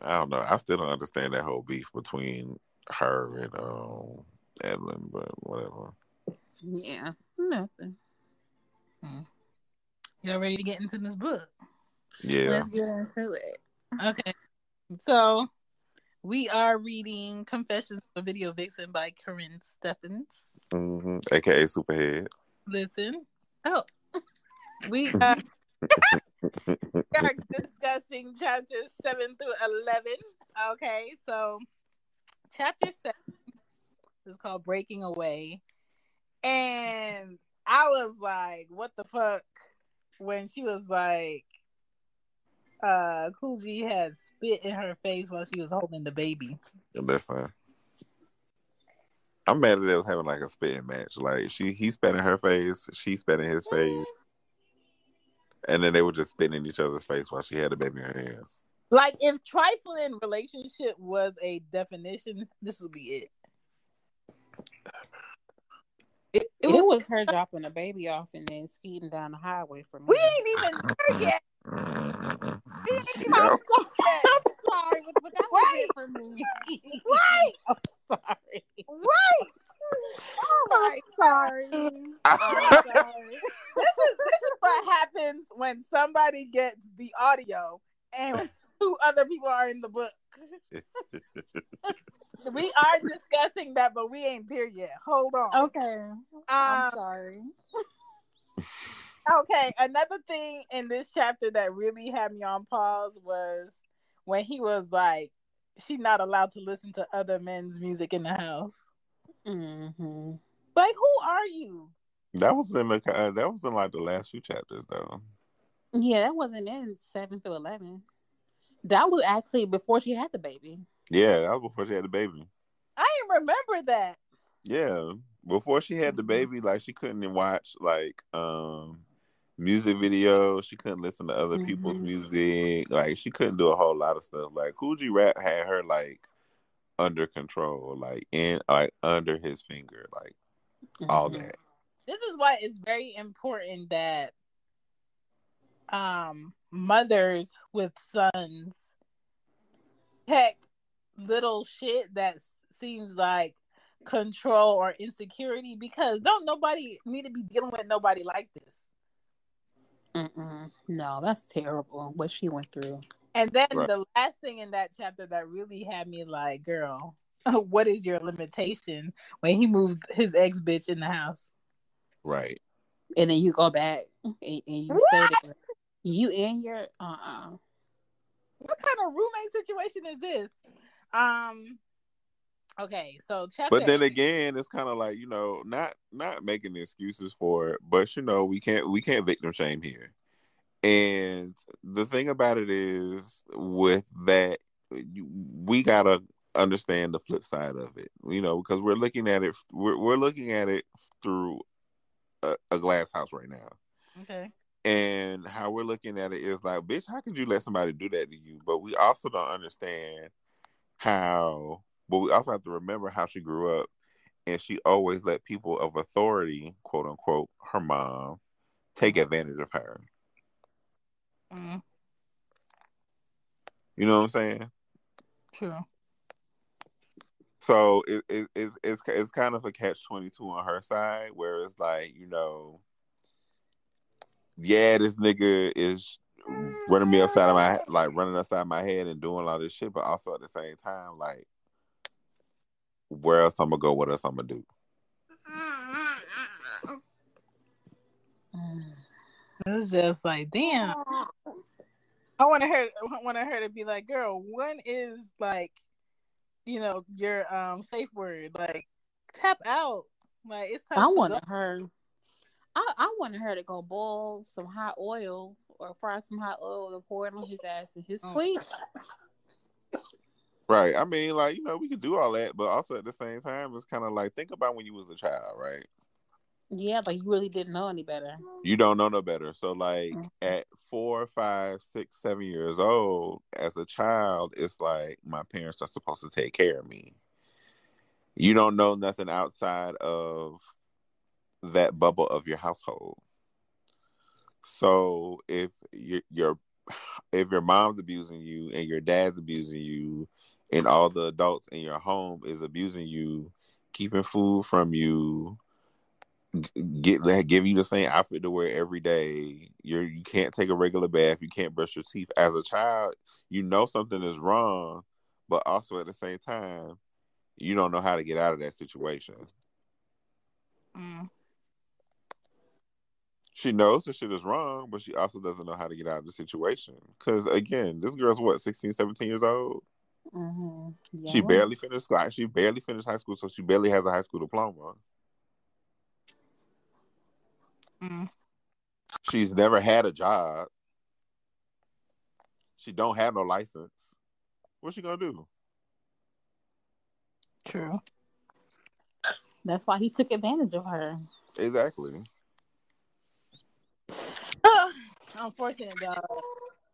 I don't know. I still don't understand that whole beef between her and um Evelyn, but whatever. Yeah, nothing. Y'all ready to get into this book? Yeah. Let's get into it. Okay. So we are reading Confessions of a Video Vixen by Karrine Steffans. hmm AKA Superhead. Listen. Oh. We are, we are discussing chapters 7 through 11. Okay. So chapter 7 is called Breaking Away. And I was like, what the fuck? When she was like, uh, Kool G had spit in her face while she was holding the baby. Listen. I'm mad that they was having like a spitting match. Like she he spat in her face, she spat in his face. And then they were just spitting in each other's face while she had a baby in her hands. Like, if trifling relationship was a definition, this would be it. It, it It, was, was, her dropping the baby off and then speeding down the highway for me. We ain't even there yet. We ain't even I'm sorry, but, but that was Wait. it for me. Wait. I'm sorry. Right. Oh my sorry. I'm sorry. This is this is what happens when somebody gets the audio and two other people are in the book. We are discussing that, but we ain't there yet. Hold on. Okay. I'm Um, sorry. okay, another thing in this chapter that really had me on pause was when he was like, "She's not allowed to listen to other men's music in the house." Mm-hmm. Like, who are you? That was in the uh, that was in like the last few chapters though. Yeah, that wasn't in seven through eleven. That was actually before she had the baby. Yeah, that was before she had the baby. I didn't remember that. Yeah, before she had the Mhm. baby, like she couldn't even watch like um music videos. She couldn't listen to other people's Mhm. music. Like she couldn't do a whole lot of stuff. Like Kool G Rap had her like under control, like in like under his finger, like all Mhm. that. This is why it's very important that um mothers with sons check little shit that seems like control or insecurity because don't nobody need to be dealing with nobody like this. Mm-mm. No, that's terrible. What she went through. And then Right. the last thing in that chapter that really had me like, girl, what is your limitation when he moved his ex bitch in the house? Right. And then you go back and, and you stay there. You and your uh uh What kind of roommate situation is this? Um okay, so chapter But then again, it's kind of like you know, not not making excuses for it, but you know, we can't we can't victim shame here. And the thing about it is, with that, you, we gotta understand the flip side of it. You know, because we're looking at it, we're we're looking at it through a, a glass house right now. Okay. And how we're looking at it is like, bitch, how could you let somebody do that to you? But we also don't understand how, but we also have to remember how she grew up. And she always let people of authority, quote unquote, her mom, take advantage of her. Mm, You know what I'm saying? true. So it, it, it's it's it's kind of a catch twenty two on her side, where it's like you know, yeah, this nigga is running me upside of my like running upside my head and doing all this shit, but also at the same time, like, where else I'm gonna go? What else I'm gonna do? It was just like, damn. I wanted her I wanted her to be like, girl, when is like, you know, your um safe word? Like tap out. Like it's time I to wanted go. her. I, I wanted her to go boil some hot oil or fry some hot oil and pour it on his ass and his Mm. Right. I mean, like you know, we could do all that, but also at the same time, it's kind of like think about when you was a child, right? Yeah, like you really didn't know any better. you don't know no better. So like Mhm. at four, five, six, seven years old, as a child, it's like my parents are supposed to take care of me. You don't know nothing outside of that bubble of your household. So if your your if your mom's abusing you and your dad's abusing you and all the adults in your home is abusing you, keeping food from you, get give you the same outfit to wear every day. You're you can't take a regular bath. You can't brush your teeth. As a child, you know something is wrong, but also at the same time, you don't know how to get out of that situation. Mm. She knows the shit is wrong, but she also doesn't know how to get out of the situation. Because again, this girl's what 16, 17 years old. Mm-hmm. She barely finished school. She barely finished high school, so she barely has a high school diploma. Mm. She's never had a job. She don't have no license. What's she gonna do? True. That's why he took advantage of her. Exactly. Oh, Unfortunate, dog.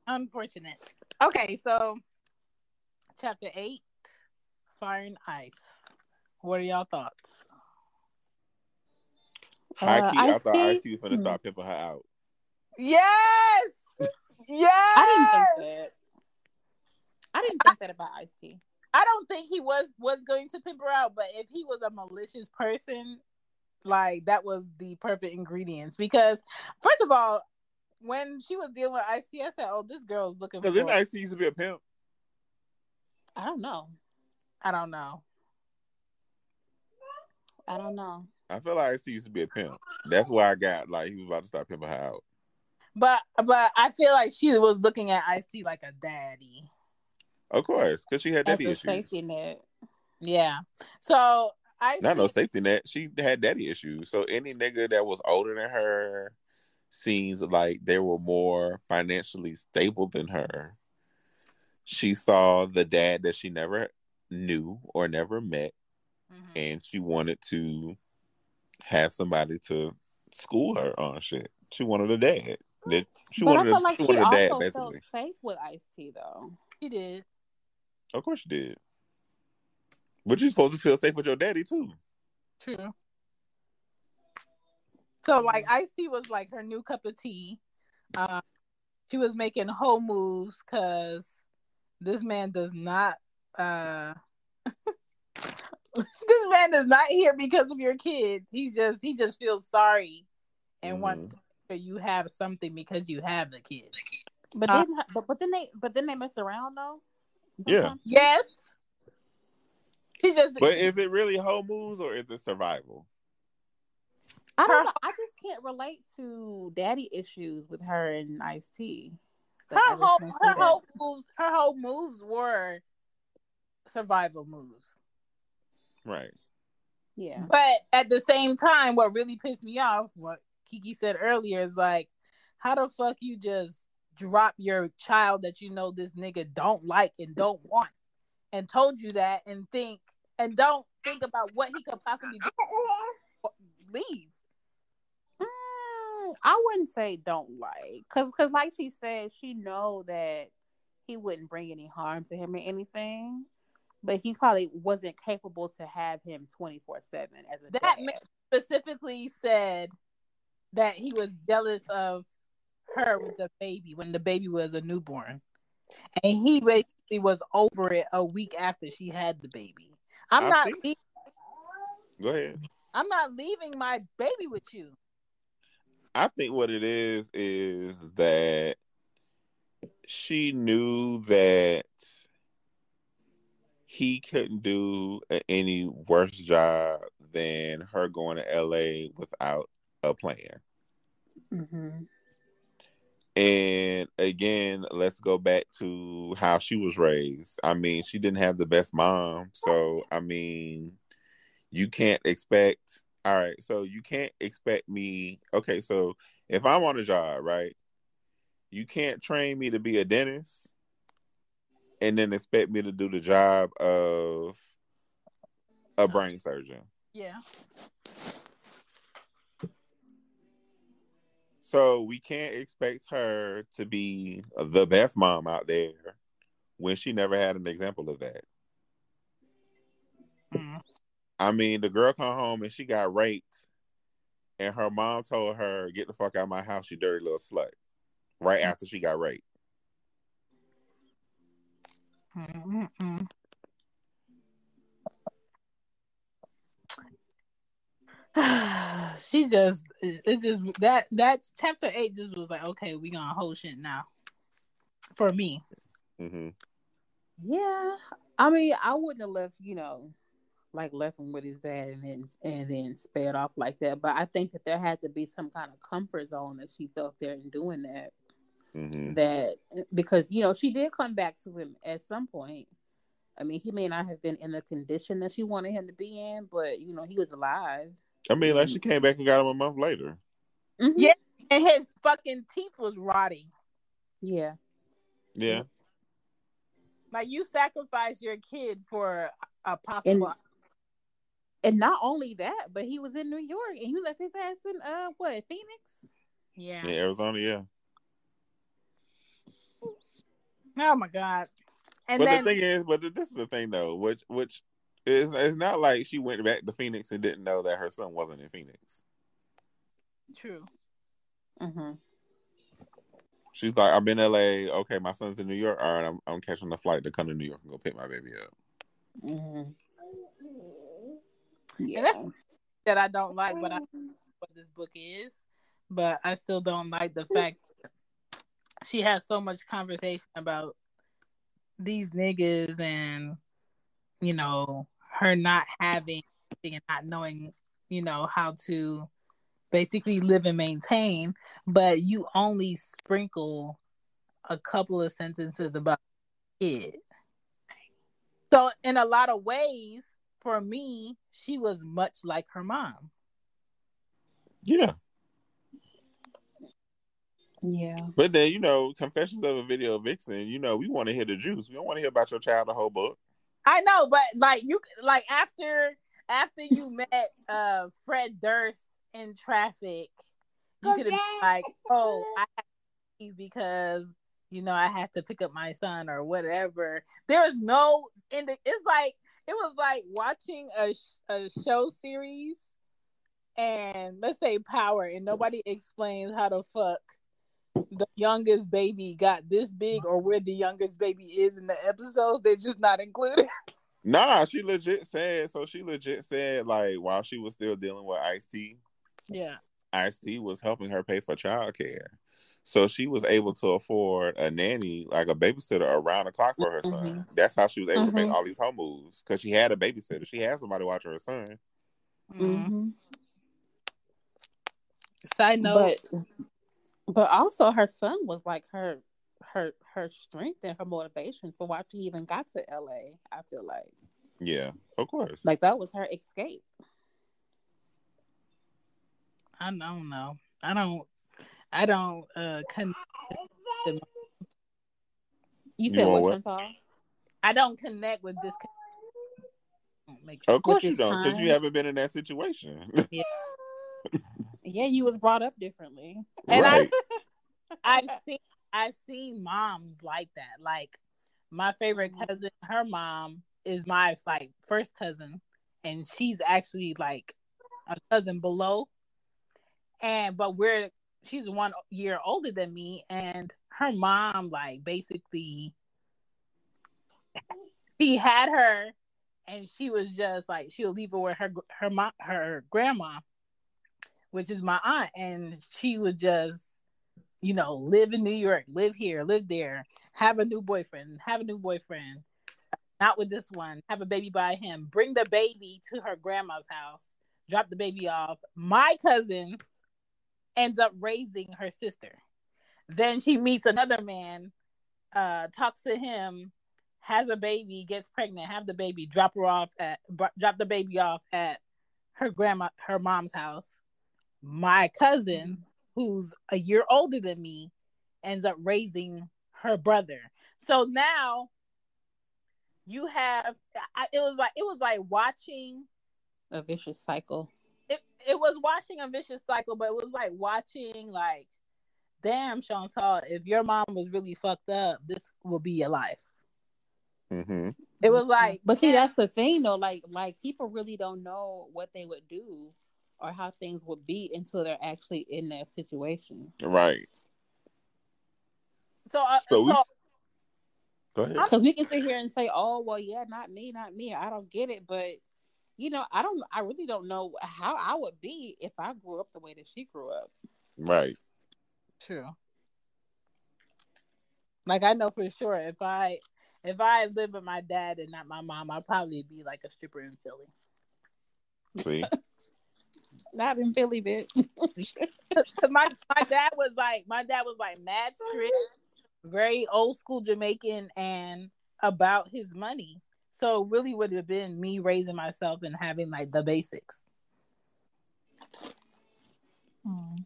Unfortunate. Okay, so chapter eight, fire and ice. What are y'all thoughts? High Uh, key, I, I thought see- Ice T was gonna start pimping her out. Yes, yes. I didn't think that. I didn't think that about Ice T. I don't think he was was going to pimp her out, but if he was a malicious person, like that was the perfect ingredients. Because first of all, when she was dealing with Ice T, I said, "Oh, this girl's looking for." Because then Ice T used to be a pimp. I don't know. I don't know. I don't know. I feel like Ice T used to be a pimp. That's why I got like he was about to start pimping her out. But but I feel like she was looking at Ice T like a daddy. Of course, because she had As daddy a issues. safety net. Yeah. So I Not no safety net. She had daddy issues. So any nigga that was older than her seems like they were more financially stable than her. She saw the dad that she never knew or never met, Mhm. and she wanted to have somebody to school her on shit. She wanted a dad. That- She but I wanted, feel a, like she she wanted a dad, basically. felt safe with Ice T though. She did. Of course she did. But you're supposed to feel safe with your daddy too. True. So like Ice T was like her new cup of tea. Um, she was making whole moves because this man does not. uh This man is not here because of your kid. He's just he just feels sorry and Mhm. wants to make sure you have something because you have the kid. But Uh, didn't but, but then they but then they mess around though. Yeah. Yes. He just But is it really home moves or is it survival? I don't know. I just can't relate to daddy issues with her and Ice T. her whole her whole moves her whole moves were survival moves. Right. yeah. But at the same time, what really pissed me off, what Kiki said earlier, is like, how the fuck you just drop your child that you know this nigga don't like and don't want, and told you that, and think and don't think about what he could possibly do. Leave. I wouldn't say don't like, cause, cause like she said, she know that he wouldn't bring any harm to him or anything, but he probably wasn't capable to have him twenty four seven as a That dad. specifically said that he was jealous of her with the baby when the baby was a newborn, and he basically was over it a week after she had the baby. I'm I not. think- leaving, Go ahead. I'm not leaving my baby with you. I think what it is is that she knew that he couldn't do any worse job than her going to LA without a plan. Mm-hmm. And again, let's go back to how she was raised. I mean, she didn't have the best mom. So, I mean, you can't expect, all right, so you can't expect me. Okay, so if I'm on a job, right, you can't train me to be a dentist and then expect me to do the job of a brain surgeon. Yeah. So we can't expect her to be the best mom out there when she never had an example of that. Mm. I mean, the girl come home and she got raped, and her mom told her, "Get the fuck out of my house, you dirty little slut." Right after she got raped. She just it's just that that chapter eight just was like okay we gonna hold shit now for me hmm Yeah, I mean, I wouldn't have left, you know, like left him with his dad and then and then sped off like that. But I think that there had to be some kind of comfort zone that she felt there in doing that. hmm That because you know she did come back to him at some point. I mean, he may not have been in the condition that she wanted him to be in, but you know he was alive. I mean, like she came back and got him a month later. Mhm. Yeah. and his fucking teeth was rotting yeah. Yeah, like you sacrificed your kid for a possible And and not only that, but he was in New York and you left his ass in uh what Phoenix. yeah. in Arizona. Yeah, oh my god and but then the thing is, but this is the thing though, which which is it's not like she went back to Phoenix and didn't know that her son wasn't in Phoenix. true Mm-hmm. She's like, I'm in LA. Okay, my son's in New York. All right, I'm I'm catching the flight to come to New York and go pick my baby up. Mm-hmm. Yeah. that's- that I don't like, but I um, what this book is. But I still don't like the hmm. fact she has so much conversation about these niggas and you know her not having and not knowing you know, how to basically live and maintain, but you only sprinkle a couple of sentences about it. So in a lot of ways, for me, she was much like her mom. Yeah. Yeah. But then, you know, Confessions of a Video Vixen, you know, we want to hear the juice. We don't want to hear about your child the whole book. I know, but like you like after after you met uh Fred Durst in traffic, you could have been like, Oh, I have because you know I had to pick up my son or whatever. There is no in the it's like it was like watching a, a show series and let's say power and nobody explains how the fuck the youngest baby got this big or where the youngest baby is in the episodes. They're just not included. Nah, she legit said, so she legit said, like, while she was still dealing with Ice T, yeah. Ice T was helping her pay for childcare. So she was able to afford a nanny, like a babysitter, around the clock for her son. Mhm. That's how she was able to make Mhm. all these home moves because she had a babysitter. She had somebody watching her son. Mhm. hmm side note But but also her son was like her her her strength and her motivation for why she even got to LA. I feel like Yeah, of course. like that was her escape. i don't know i don't i don't uh con- You You said want what, what? Chantal? i don't connect with this Make of course you don't, because you haven't been in that situation. Yeah, yeah, you was brought up differently. And I- right. I've seen I've seen moms like that. Like my favorite Mhm. cousin, her mom is my like first cousin, and she's actually like a cousin below. And but we're she's one year older than me, and her mom like basically she had her, and she was just like she'll leave her with her her mom her grandma, which is my aunt, and she would just you know, live in New York, live here, live there, have a new boyfriend, have a new boyfriend, not with this one, have a baby by him, bring the baby to her grandma's house, drop the baby off. My cousin ends up raising her sister. Then she meets another man, uh, talks to him, has a baby, gets pregnant, have the baby, drop her off at drop the baby off at her grandma her mom's house. My cousin who's a year older than me ends up raising her brother. So now you have I, it was like it was like watching A vicious cycle. It, it was watching a vicious cycle, but it was like watching like damn Chantal, if your mom was really fucked up, this will be your life. hmm It was like But see, yeah, that's the thing though. Like, like people really don't know what they would do or how things would be until they're actually in that situation. Right. so uh, So so, we- Go ahead. Because we can sit here and say, "Oh, well, yeah, not me, not me. I don't get it." But you know, I don't. I really don't know how I would be if I grew up the way that she grew up. Right. True. Like I know for sure if I if I lived with my dad and not my mom, I'd probably be like a stripper in Philly. See. Not in Philly, bitch. My my dad was like my dad was like mad strict, very old school Jamaican, and about his money. So really would have been me raising myself and having like the basics.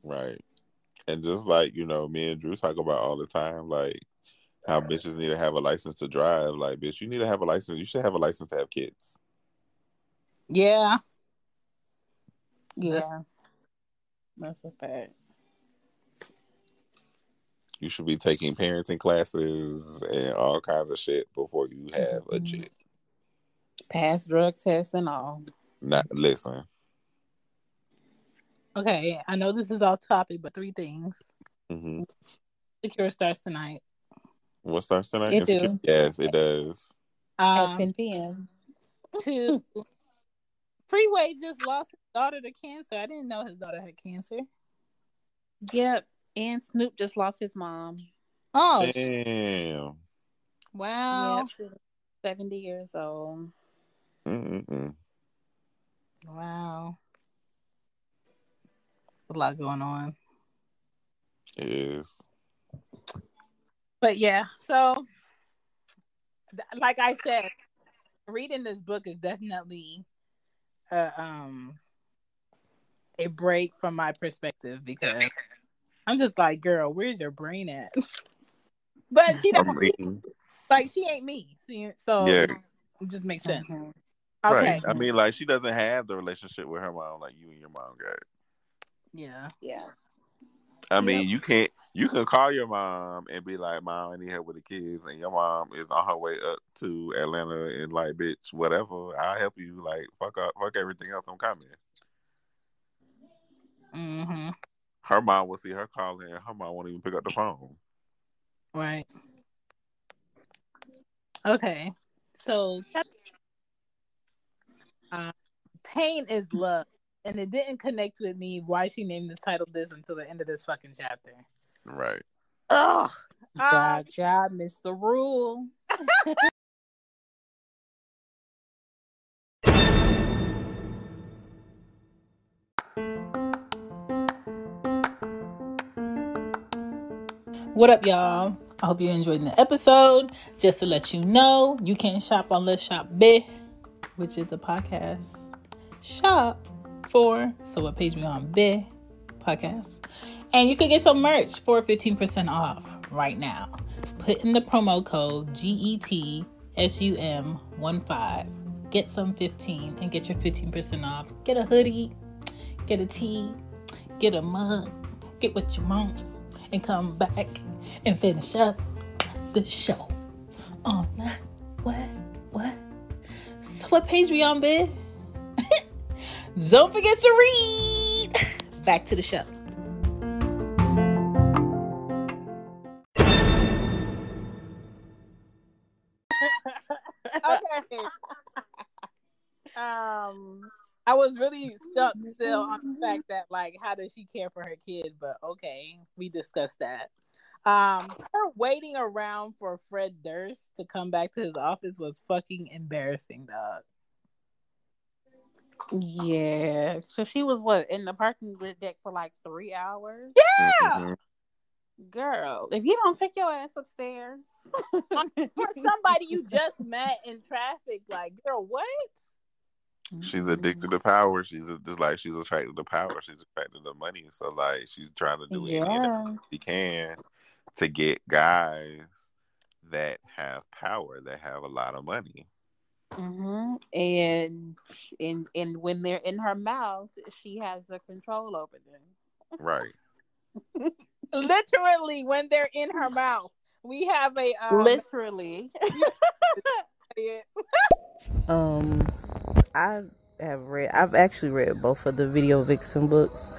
Right. And just like, you know, me and Drew talk about all the time, like how bitches need to have a license to drive. Like, bitch, you need to have a license. You should have a license to have kids. Yeah, Yeah, that's a fact. You should be taking parenting classes and all kinds of shit before you have a Mhm. chick. Pass drug tests and all. Not listen. okay. I know this is off topic, but three things. hmm Secure starts tonight. What starts tonight? It do. Yes, it does. At Um, 10 p.m. two. Freeway just lost his daughter to cancer. I didn't know his daughter had cancer. Yep. And Snoop just lost his mom. Oh, Damn. wow. Yep, 70 years old. Mm-mm-mm. Wow. a lot going on. It is. But yeah, so like I said, reading this book is definitely a um a break from my perspective because I'm just like, girl, where's your brain at? but she don't like she ain't me. See, so yeah. it just makes sense. Mm-hmm. Okay. Right. I mean, like she doesn't have the relationship with her mom like you and your mom got. Yeah. Yeah. I mean, you can't. You can call your mom and be like, "Mom, I need help with the kids," and your mom is on her way up to Atlanta and like, "Bitch, whatever, I'll help you." Like, fuck up, fuck everything else. I'm coming. Mm-hmm. Her mom will see her calling, and her mom won't even pick up the phone. Right. Okay. So, uh, pain is love and it didn't connect with me why she named this title this until the end of this fucking chapter. Right. Oh, God, job, missed the rule. What up, y'all? I hope you enjoyed the episode. Just to let you know, you can shop on Let's Shop Bit, which is the podcast shop for so what page we on Be podcast. And you can get some merch for 15% off right now. Put in the promo code GETSUM15. Get some 15 and get your 15% off. Get a hoodie, get a tee, get a mug, get what you want, and come back and finish up the show. Oh, on that, what, what? So what page we on, Bid? Don't forget to read. Back to the show. okay. Um, I was really stuck still on the fact that, like, how does she care for her kid? But okay, we discussed that. Um, her waiting around for Fred Durst to come back to his office was fucking embarrassing, dog. Yeah. So she was what in the parking deck for like three hours? Yeah. Mm-hmm. Girl, if you don't take your ass upstairs for somebody you just met in traffic, like, girl, what? She's addicted to power. She's just like she's attracted to power. She's attracted to money. So like she's trying to do yeah. anything she can to get guys that have power, that have a lot of money. Mm-hmm. And and and when they're in her mouth, she has the control over them. Right. Literally, when they're in her mouth, we have a um... literally. um, I have read. I've actually read both of the Video Vixen books.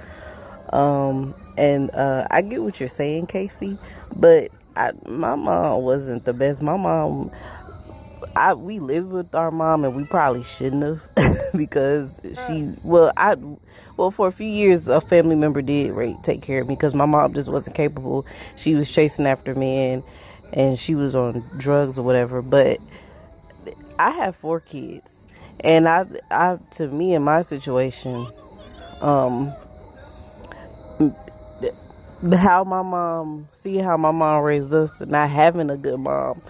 Um, and uh, I get what you're saying, Casey, but I, my mom wasn't the best. My mom I we lived with our mom and we probably shouldn't have because she well I well for a few years a family member did right, take care of me because my mom just wasn't capable. She was chasing after men and she was on drugs or whatever. But I have four kids and I I to me in my situation, um how my mom see how my mom raised us and not having a good mom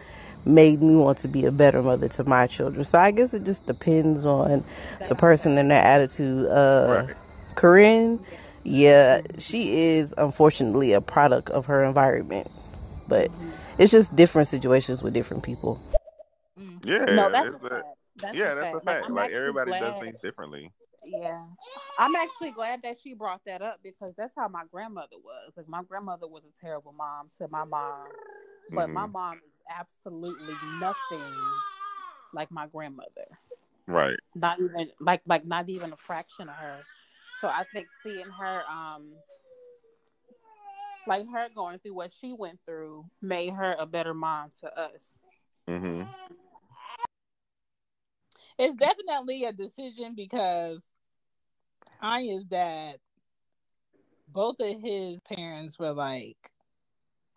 made me want to be a better mother to my children. So I guess it just depends on the person and their attitude. Uh, right. Karrine, yeah, she is unfortunately a product of her environment, but it's just different situations with different people. Mm. Yeah, no, that's, a fact. That's yeah, a that's fact. a fact. Like, like everybody glad. does things differently. Yeah, I'm actually glad that she brought that up because that's how my grandmother was. Like my grandmother was a terrible mom to my mom, but mm-hmm. my mom is absolutely nothing like my grandmother. Right. Not even like like not even a fraction of her. So I think seeing her um like her going through what she went through made her a better mom to us. Mm-hmm. It's definitely a decision because Anya's dad, both of his parents were like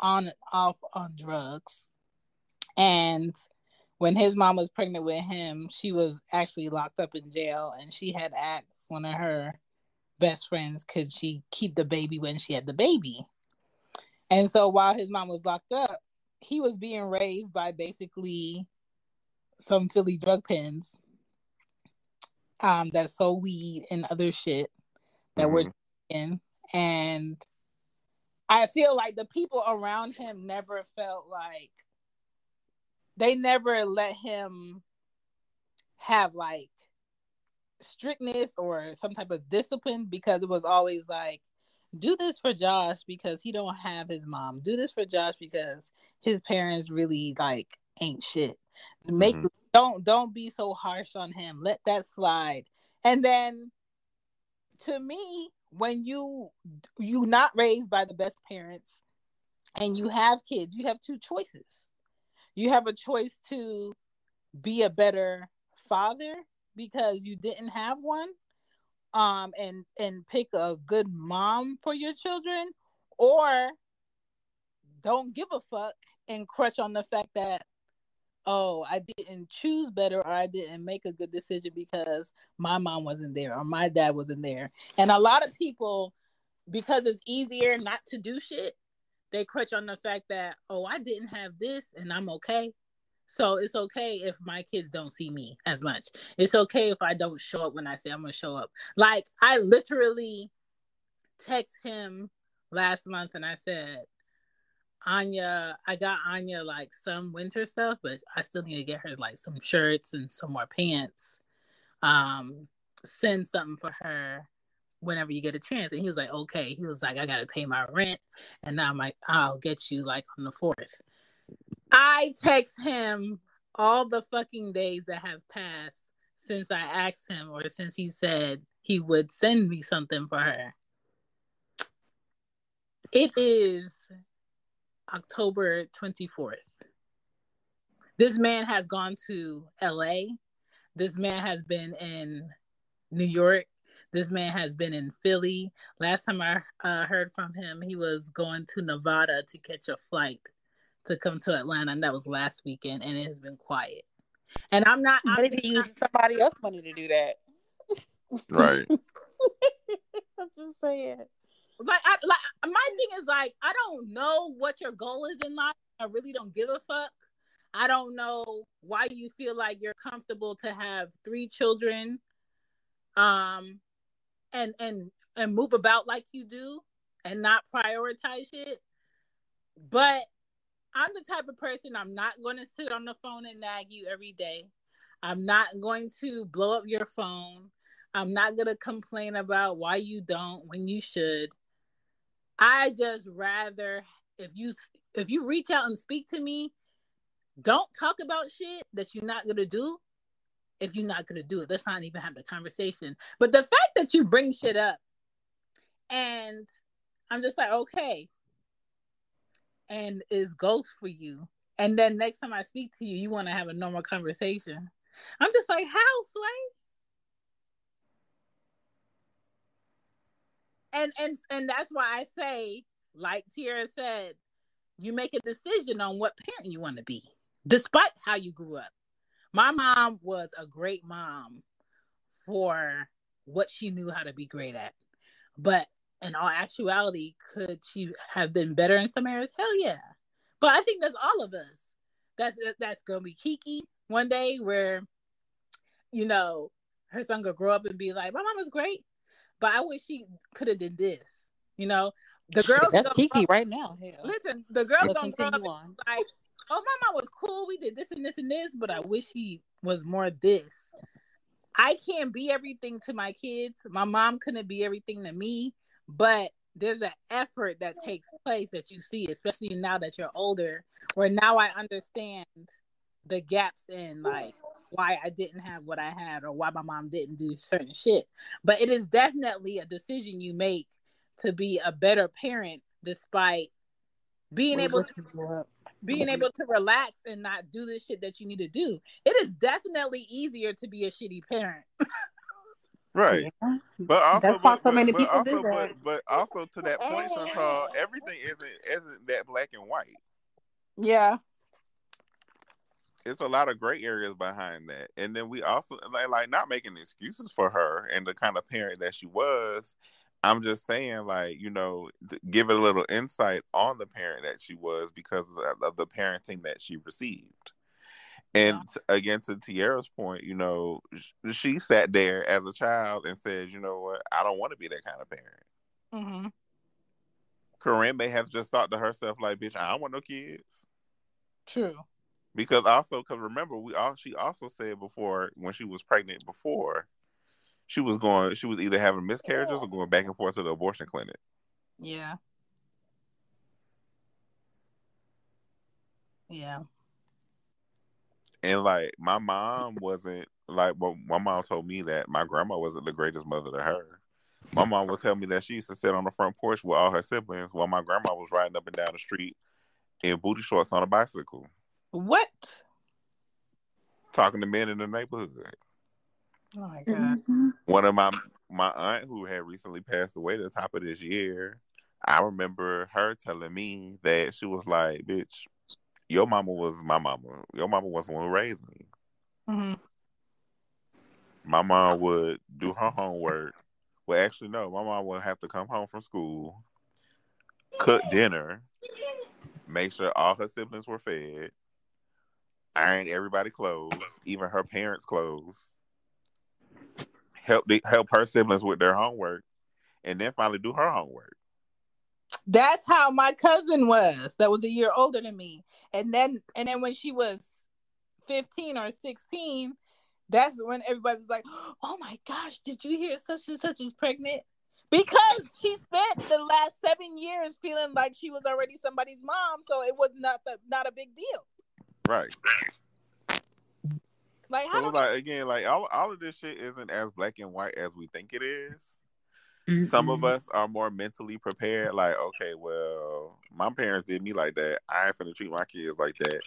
on and off on drugs. And when his mom was pregnant with him, she was actually locked up in jail and she had asked one of her best friends could she keep the baby when she had the baby. And so while his mom was locked up, he was being raised by basically some Philly drug pens um, that sold weed and other shit that mm-hmm. were in. And I feel like the people around him never felt like they never let him have like strictness or some type of discipline because it was always like do this for Josh because he don't have his mom. Do this for Josh because his parents really like ain't shit. Make mm-hmm. Don't don't be so harsh on him. Let that slide. And then to me, when you you not raised by the best parents and you have kids, you have two choices. You have a choice to be a better father because you didn't have one um and and pick a good mom for your children or don't give a fuck and crutch on the fact that oh i didn't choose better or i didn't make a good decision because my mom wasn't there or my dad wasn't there and a lot of people because it's easier not to do shit they crutch on the fact that oh i didn't have this and i'm okay so it's okay if my kids don't see me as much. It's okay if I don't show up when I say I'm gonna show up. Like I literally text him last month and I said, Anya, I got Anya like some winter stuff, but I still need to get her like some shirts and some more pants. Um, send something for her whenever you get a chance. And he was like, okay. He was like, I gotta pay my rent, and now I'm like, I'll get you like on the fourth. I text him all the fucking days that have passed since I asked him or since he said he would send me something for her. It is October 24th. This man has gone to LA. This man has been in New York. This man has been in Philly. Last time I uh, heard from him, he was going to Nevada to catch a flight to come to Atlanta, and that was last weekend, and it has been quiet. And I'm not. But if he used somebody else money to do that, right? I'm just saying. Like, I, like my thing is like, I don't know what your goal is in life. I really don't give a fuck. I don't know why you feel like you're comfortable to have three children, um, and and and move about like you do, and not prioritize it. But I'm the type of person I'm not going to sit on the phone and nag you every day. I'm not going to blow up your phone. I'm not going to complain about why you don't when you should. I just rather if you if you reach out and speak to me, don't talk about shit that you're not to do. If you're not to do it, let's not even have the conversation. But the fact that you bring shit up and I'm just like, okay, and is ghost for you. And then next time I speak to you, you want to have a normal conversation. I'm just like, how, Sway? And and and that's why I say, like Tiara said, you make a decision on what parent you want to be, despite how you grew up. My mom was a great mom for what she knew how to be great at. But in all actuality, could she have been better in some areas? Hell yeah. But I think that's all of us. That's that's gonna be Kiki one day where, you know, her son gonna grow up and be like, My mom was great, but I wish she could have did this. You know, the girls that's Kiki up, right now. Hell. Listen, the girls gonna grow up on. like, oh my mom was cool, we did this and this and this, but I wish she was more this. I can't be everything to my kids. My mom couldn't be everything to me but there's an effort that takes place that you see, especially now that you're older, where now I understand the gaps in like why I didn't have what I had or why my mom didn't do certain shit. But it is definitely a decision you make to be a better parent despite being able to being able to relax and not do the shit that you need to do. It is definitely easier to be a shitty parent. Right. Yeah. But also, That's but, so many but, people also, do that. But, but also to that point, Chantal, everything isn't isn't that black and white. Yeah. It's a lot of gray areas behind that. And then we also like, like not making excuses for her and the kind of parent that she was. I'm just saying, like, you know, give it a little insight on the parent that she was because of the parenting that she received. And yeah. again, to Tierra's point, you know, she sat there as a child and said, you know what, I don't want to be that kind of parent. Mm-hmm. Karrine may have just thought to herself, like, bitch, I don't want no kids. True. Because also, because remember, we all she also said before when she was pregnant before, she was going, she was either having miscarriages or going back and forth to the abortion clinic. Yeah. Yeah. And like my mom wasn't like well, my mom told me that my grandma wasn't the greatest mother to her. My mom would tell me that she used to sit on the front porch with all her siblings while my grandma was riding up and down the street in booty shorts on a bicycle. What? Talking to men in the neighborhood. Oh my god. Mm-hmm. One of my my aunt who had recently passed away at the top of this year, I remember her telling me that she was like, "Bitch, your mama was my mama. Your mama was the one who raised me." Mm-hmm. My mom would do her homework. Well, actually, no. My mom would have to come home from school, cook dinner, make sure all her siblings were fed, iron everybody clothes, even her parents' clothes, help the, help her siblings with their homework, and then finally do her homework. That's how my cousin was. That was a year older than me, and then and then when she was fifteen or sixteen, that's when everybody was like, "Oh my gosh, did you hear such and such is pregnant?" Because she spent the last seven years feeling like she was already somebody's mom, so it was not the, not a big deal. Right. Like, how so like again, like all, all of this shit isn't as black and white as we think it is. Mm-hmm. Some of us are more mentally prepared. Like, okay, well, my parents did me like that. I ain't finna treat my kids like that.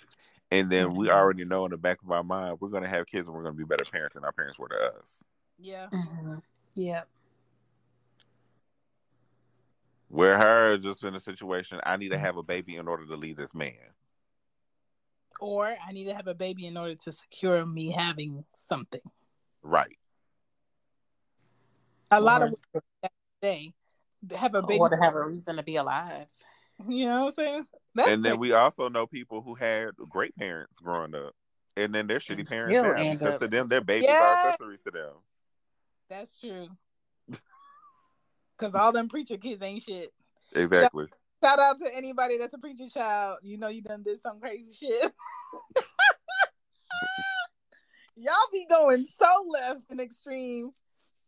And then we already know in the back of our mind we're gonna have kids and we're gonna be better parents than our parents were to us. Yeah. Mm-hmm. Yeah. Where her just in a situation, I need to have a baby in order to leave this man or I need to have a baby in order to secure me having something. Right. A or, lot of they have a baby or to have a reason to be alive. You know what I'm saying? That's and then we also know people who had great parents growing up, and then they're shitty parents now because to them their babies yeah. are accessories to them. That's true. Because all them preacher kids ain't shit. Exactly. Shout out to anybody that's a preacher child. You know you done did some crazy shit. Y'all be going so left and extreme.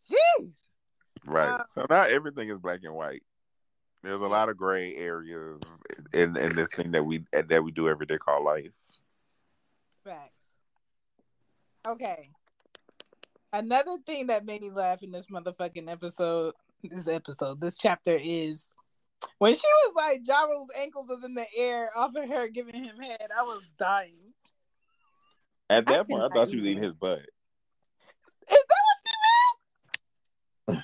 Jeez. Right. Uh, so not everything is black and white. There's a lot of gray areas in in this thing that we that we do every day called life. Facts. Okay. Another thing that made me laugh in this motherfucking episode, this episode, this chapter is when she was like Ja Rule's ankles was in the air off of her giving him head, I was dying. At that I point, I thought she was eating his butt. Is that what she meant?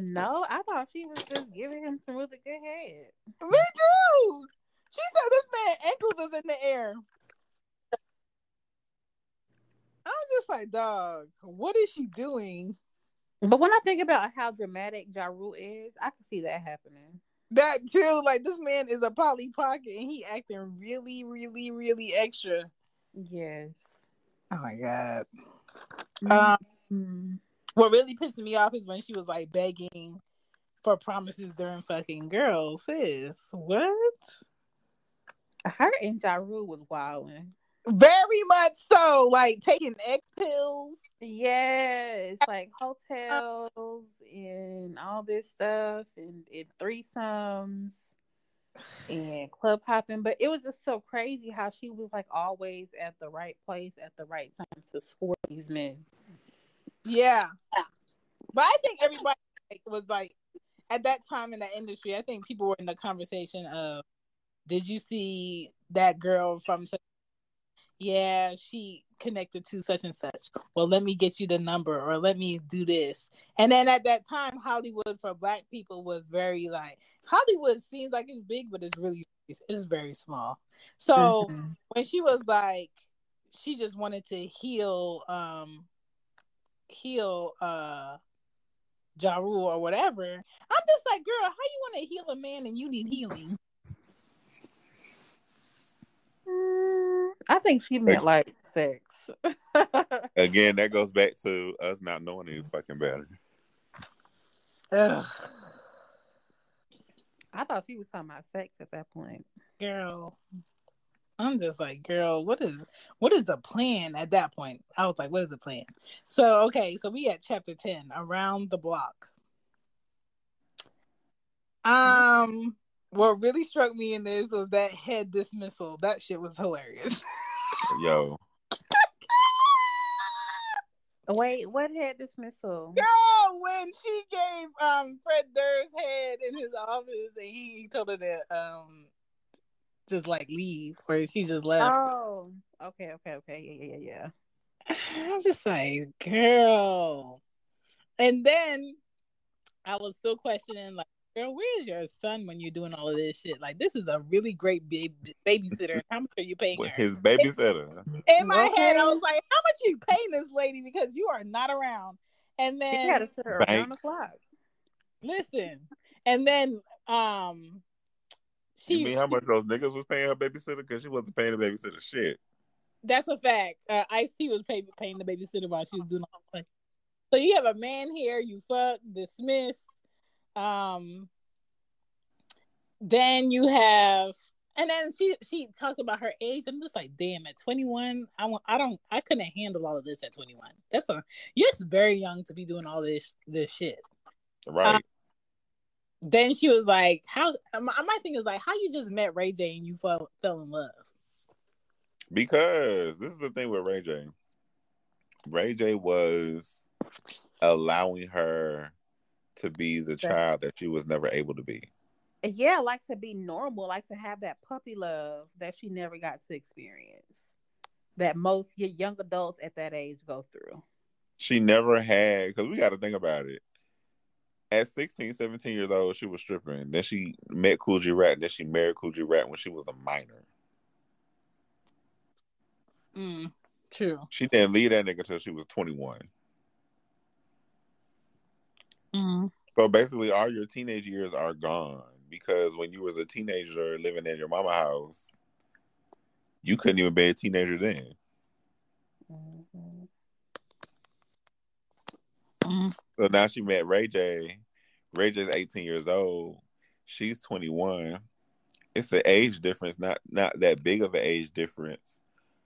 no, I thought she was just giving him some really good head. Me too. She said this man ankles was in the air. I was just like, dog, what is she doing? But when I think about how dramatic Ja Rule is, I can see that happening. That too, like this man is a Polly Pocket and he acting really, really, really extra. Yes. Oh my god. Mm-hmm. Um, what really pissed me off is when she was like begging for promises during fucking girls. Sis, what? Her and Ja Rule was wilding. Very much so, like taking X pills. Yes, like hotels and all this stuff, and, and threesomes and club hopping. But it was just so crazy how she was like always at the right place at the right time to score these men. Yeah, but I think everybody was like at that time in the industry. I think people were in the conversation of, "Did you see that girl from yeah, she connected to such and such. Well, let me get you the number or let me do this. And then at that time, Hollywood for black people was very like Hollywood seems like it's big, but it's really it's very small. So mm-hmm. when she was like, she just wanted to heal um heal uh Ja Rule or whatever. I'm just like, girl, how you want to heal a man and you need healing? I think she meant like sex. Again, that goes back to us not knowing any fucking better. Ugh, I thought she was talking about sex at that point. girl. I'm just like, girl, what is what is the plan at that point? I was like, what is the plan? So okay, so we at chapter 10, around the block. Um what really struck me in this was that head dismissal. That shit was hilarious. Yo, Wait, what head dismissal? Girl, when she gave um Fred Durst's head in his office and he told her to um just like leave or she just left. Oh, okay, okay, okay, yeah, yeah, yeah, yeah. I was just like, girl. And then I was still questioning, like, girl, where's your son when you're doing all of this shit? Like, this is a really great big babysitter. How much are you paying with her? his babysitter. In my head, I was like, how much are you paying this lady because you are not around? And She then had to sit her Bank. around the clock. listen, and then um, she. you mean how much those niggas was paying her babysitter? Because she wasn't paying the babysitter shit. That's a fact. Uh, Ice T was pay, paying the babysitter while she was doing all the So you have a man here, you fuck, dismiss. Um, then you have, and then she she talked about her age. I'm just like, damn, at 21, I want, I don't, I couldn't handle all of this at 21. That's a, you're just very young to be doing all this this shit. Right. Um, Then she was like, how? My, my thing is like, how you just met Ray J and you fell fell in love? Because this is the thing with Ray J. Ray J was allowing her to be the child that she was never able to be. Yeah, like to be normal, like to have that puppy love that she never got to experience. That most young adults at that age go through. She never had, because we got to think about it. At 16, 17 years old, she was stripping. Then she met Kool G Rap. Then she married Kool G Rap when she was a minor. Mm, true. She didn't leave that nigga until she was 21. Mm. So basically, all your teenage years are gone because when you was a teenager living in your mama house, you couldn't even be a teenager then. Mhm. Mm. So now she met Ray J. Ray J's 18 years old. She's 21. It's an age difference, not not that big of an age difference,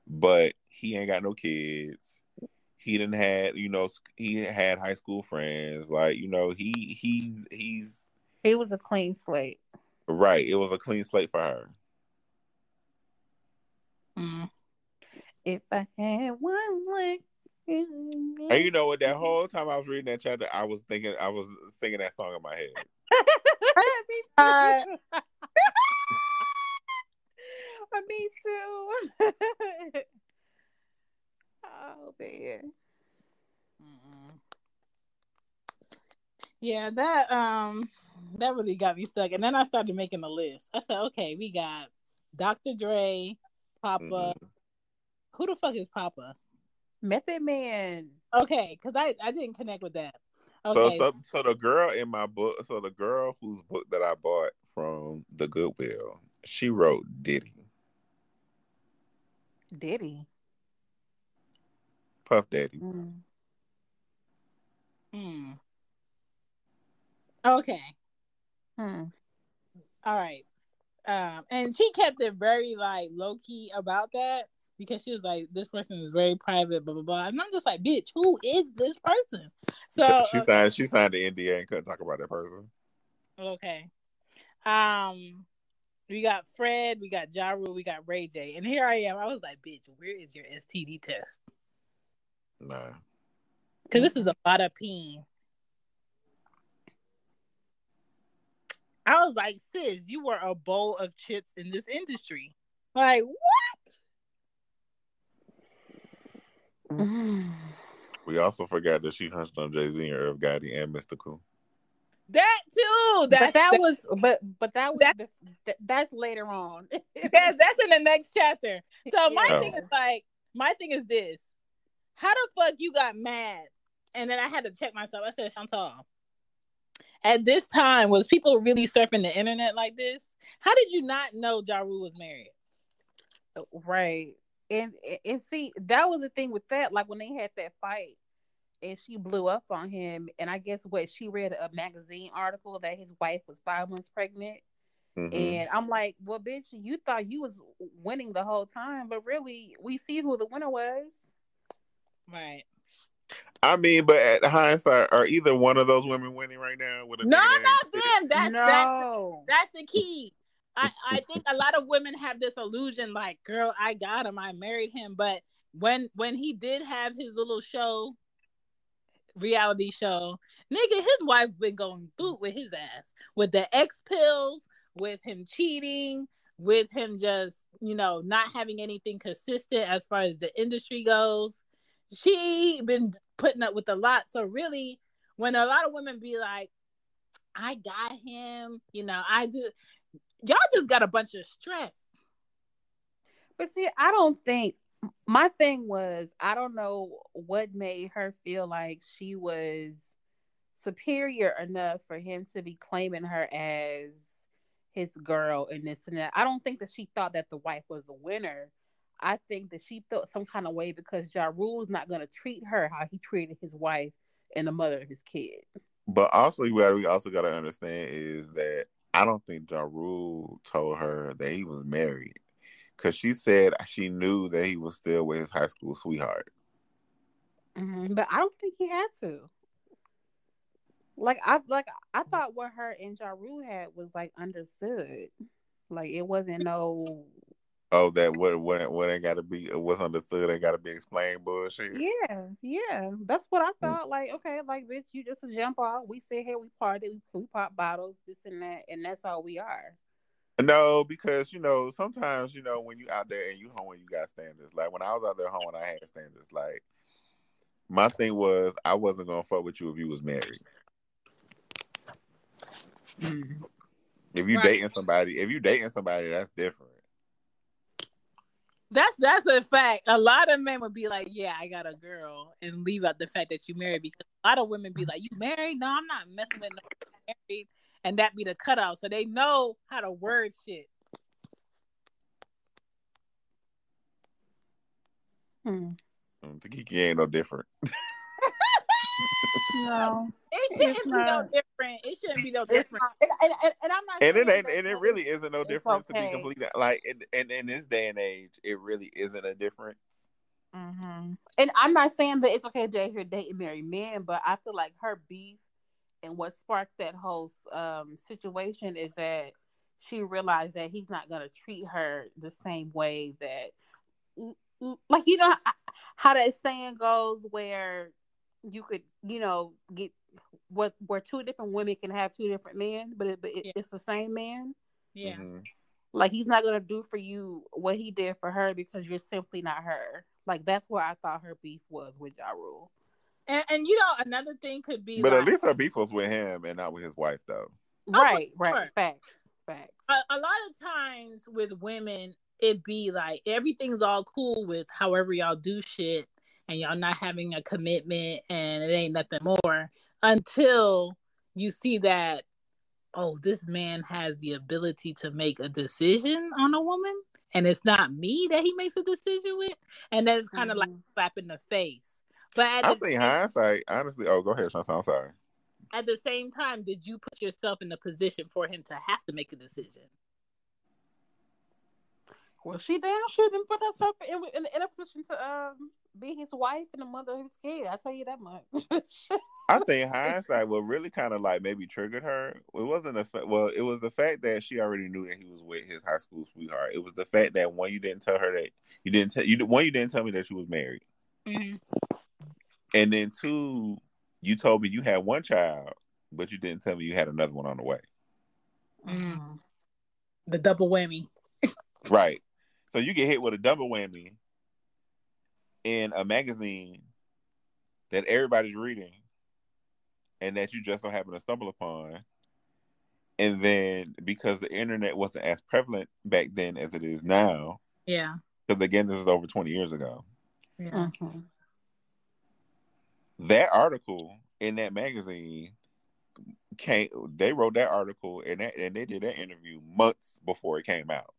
but he ain't got no kids. He didn't had, you know, he had high school friends. Like, you know, he he's he's He was a clean slate. right. It was a clean slate for her. Mm. If I had one way. And you know what? That whole time I was reading that chapter, I was thinking, I was singing that song in my head. Me too. Uh, Me too. Oh man. Mm-mm. Yeah, that um that really got me stuck. And then I started making a list. I said, okay, we got Dr. Dre, Papa. Mhm. Who the fuck is Papa? Method Man. Okay, because I I didn't connect with that. So, so, so the girl in my book, so the girl whose book that I bought from the Goodwill, she wrote Diddy, Diddy. Puff Daddy. Mm. Hmm. Okay. Hmm. All right. Um, and she kept it very like low key about that because she was like, "This person is very private." Blah blah blah. And I'm just like, "Bitch, who is this person?" So she signed, she signed the NDA and couldn't talk about that person. okay. Um, we got Fred, we got Ja Rule, we got Ray J, and here I am. I was like, "Bitch, where is your STD test?" Nah, Because this is a lot of peen. I was like, sis, you were a bowl of chips in this industry. Like, what? We also forgot that she hunched on Jay Z and Irv Gotti and Mystikal. That too. That's but that was but but that was That's- bef- that's later on. that, that's in the next chapter. So my Oh. thing is like, my thing is this: How the fuck you got mad? And then I had to check myself. I said, Chantal, at this time, was people really surfing the internet like this? How did you not know Ja Rule was married? Right. And and see, that was the thing with that. Like when they had that fight and she blew up on him, and I guess what she read a magazine article that his wife was five months pregnant. Mm-hmm. And I'm like, well, bitch, you thought you was winning the whole time, but really, we see who the winner was. Right. I mean, but at hindsight, are either one of those women winning right now? With a no, not them. That's no. that's the, that's the key. I I think a lot of women have this illusion, like, girl, I got him, I married him. But when when he did have his little show, reality show, nigga, his wife been going through with his ass with the X pills, with him cheating, with him just you know not having anything consistent as far as the industry goes she been putting up with a lot. So really, when a lot of women be like, I got him, you know, I do y'all just got a bunch of stress. But see, I don't think my thing was I don't know what made her feel like she was superior enough for him to be claiming her as his girl and this and that. I don't think that she thought that the wife was a winner. I think that she felt some kind of way because Ja Rule is not going to treat her how he treated his wife and the mother of his kid. But also, what we also got to understand is that I don't think Ja Rule told her that he was married because she said she knew that he was still with his high school sweetheart. Mm-hmm, but I don't think he had to. Like I like I thought what her and Ja Rule had was like understood. Like it wasn't no Oh, that what what what ain't got to be what's understood ain't got to be explained. Bullshit. Yeah, yeah, that's what I mm. thought. Like, okay, like bitch, you just a jump off. We sit here, we party, we, we pop bottles, this and that, and that's all we are. No, because you know sometimes you know when you out there and you home and you got standards. Like when I was out there home and I had standards. Like my thing was I wasn't gonna fuck with you if you was married. Mm. If you right. dating somebody, if you dating somebody, that's different. That's that's a fact. A lot of men would be like, "Yeah, I got a girl," and leave out the fact that you married because a lot of women be like, "You married? No, I'm not messing with no married," and that be the cutoff. So they know how to word shit. Hmm. Mm, Takiki ain't no different. no, it shouldn't be no different. It shouldn't be no different. And, and, and, and, I'm not. And it ain't. And it really isn't no difference okay. to be completely like. And in, in this day and age, it really isn't a difference. Mm-hmm. And I'm not saying that it's okay to date her dating married men, but I feel like her beef and what sparked that whole um, situation is that she realized that he's not going to treat her the same way that, like you know how that saying goes, where you could, you know, get what where two different women can have two different men, but, it, but it, yeah. it's the same man. Yeah. Mm-hmm. Like he's not gonna do for you what he did for her because you're simply not her. Like that's where I thought her beef was with Ja Rule. And, and you know another thing could be, but like, at least her beef was with him and not with his wife, though. Oh, right, right, sure. facts, facts. A, a lot of times with women, it be like everything's all cool with however y'all do shit, and y'all not having a commitment and it ain't nothing more until you see that oh this man has the ability to make a decision on a woman and it's not me that he makes a decision with and that's kind of mm-hmm. like slap in the face. But i think hindsight honestly oh go ahead Chantal, i'm sorry. At the same time did you put yourself in the position for him to have to make a decision? Well she damn sure didn't put herself in, in, in a position to um be his wife and the mother of his kid. I tell you that much. I think hindsight, what really kind of like maybe triggered her, it wasn't a fa- well, it was the fact that she already knew that he was with his high school sweetheart. It was the fact that one, you didn't tell her that you didn't tell you one, you didn't tell me that she was married, mm-hmm. and then two, you told me you had one child, but you didn't tell me you had another one on the way. Mm-hmm. The double whammy, right? So you get hit with a double whammy in a magazine that everybody's reading and that you just so happen to stumble upon. And then because the internet wasn't as prevalent back then as it is now. Yeah. Because again, this is over 20 years ago. Yeah. Mhm. That article in that magazine came. They wrote that article and that and they did that interview months before it came out.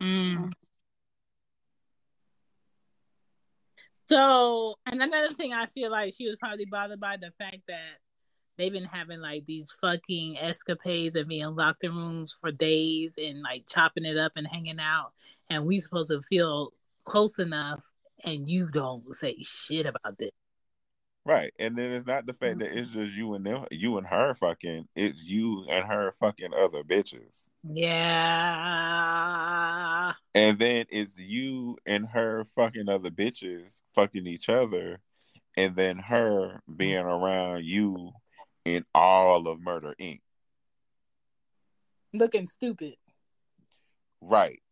Mm. So, and another thing, I feel like she was probably bothered by the fact that they've been having like these fucking escapades of being locked in rooms for days and like chopping it up and hanging out, and we supposed to feel close enough, and you don't say shit about this. Right, and then it's not the fact that it's mm-hmm. just you and them, you and her fucking. It's you and her fucking other bitches. Yeah. And then it's you and her fucking other bitches fucking each other, and then her mm-hmm. being around you in all of Murder Inc. Looking stupid. Right.